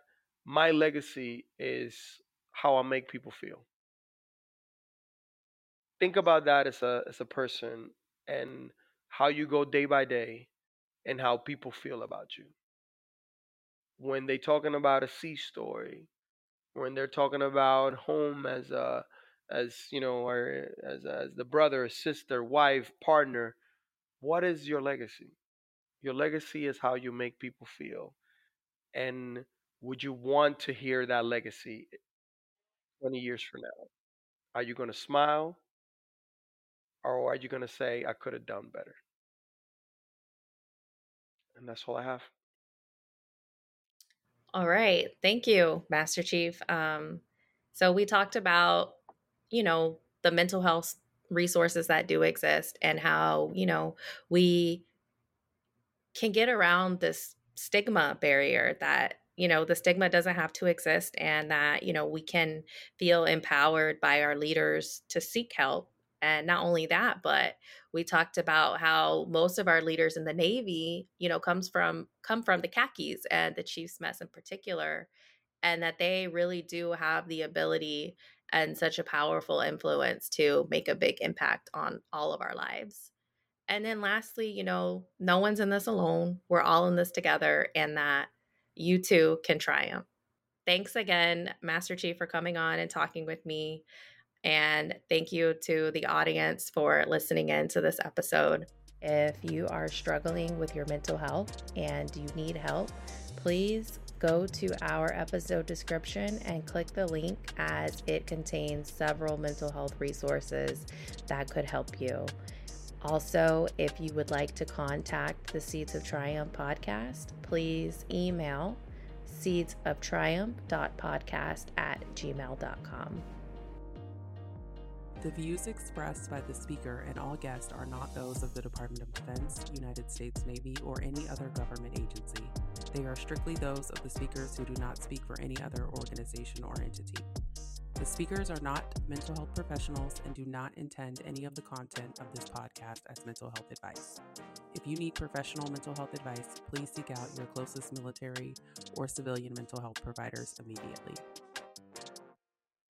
my legacy is how i make people feel. Think about that as a as a person and how you go day by day and how people feel about you. When they talking about a sea story when they're talking about home as a as you know or as as the brother sister wife partner what is your legacy? Your legacy is how you make people feel and would you want to hear that legacy 20 years from now? Are you going to smile? Or are you going to say i could have done better? And that's all i have. All right. Thank you, Master Chief. Um, so we talked about, you know, the mental health resources that do exist and how, you know, we can get around this stigma barrier that you know the stigma doesn't have to exist and that you know we can feel empowered by our leaders to seek help. And not only that but we talked about how most of our leaders in the navy you know comes from come from the khakis and the chief's mess in particular and that they really do have the ability and such a powerful influence to make a big impact on all of our lives and then lastly, you know, no one's in this alone. We're all in this together, and that you too can triumph. Thanks again, Master Chief, for coming on and talking with me. And thank you to the audience for listening in to this episode. If you are struggling with your mental health and you need help, please go to our episode description and click the link as it contains several mental health resources that could help you. Also, if you would like to contact the Seeds of Triumph podcast, please email seedsoftriumph.podcast at gmail.com. The views expressed by the speaker and all guests are not those of the Department of Defense, United States Navy, or any other government agency. They are strictly those of the speakers who do not speak for any other organization or entity. The speakers are not mental health professionals and do not intend any of the content of this podcast as mental health advice. If you need professional mental health advice, please seek out your closest military or civilian mental health providers immediately.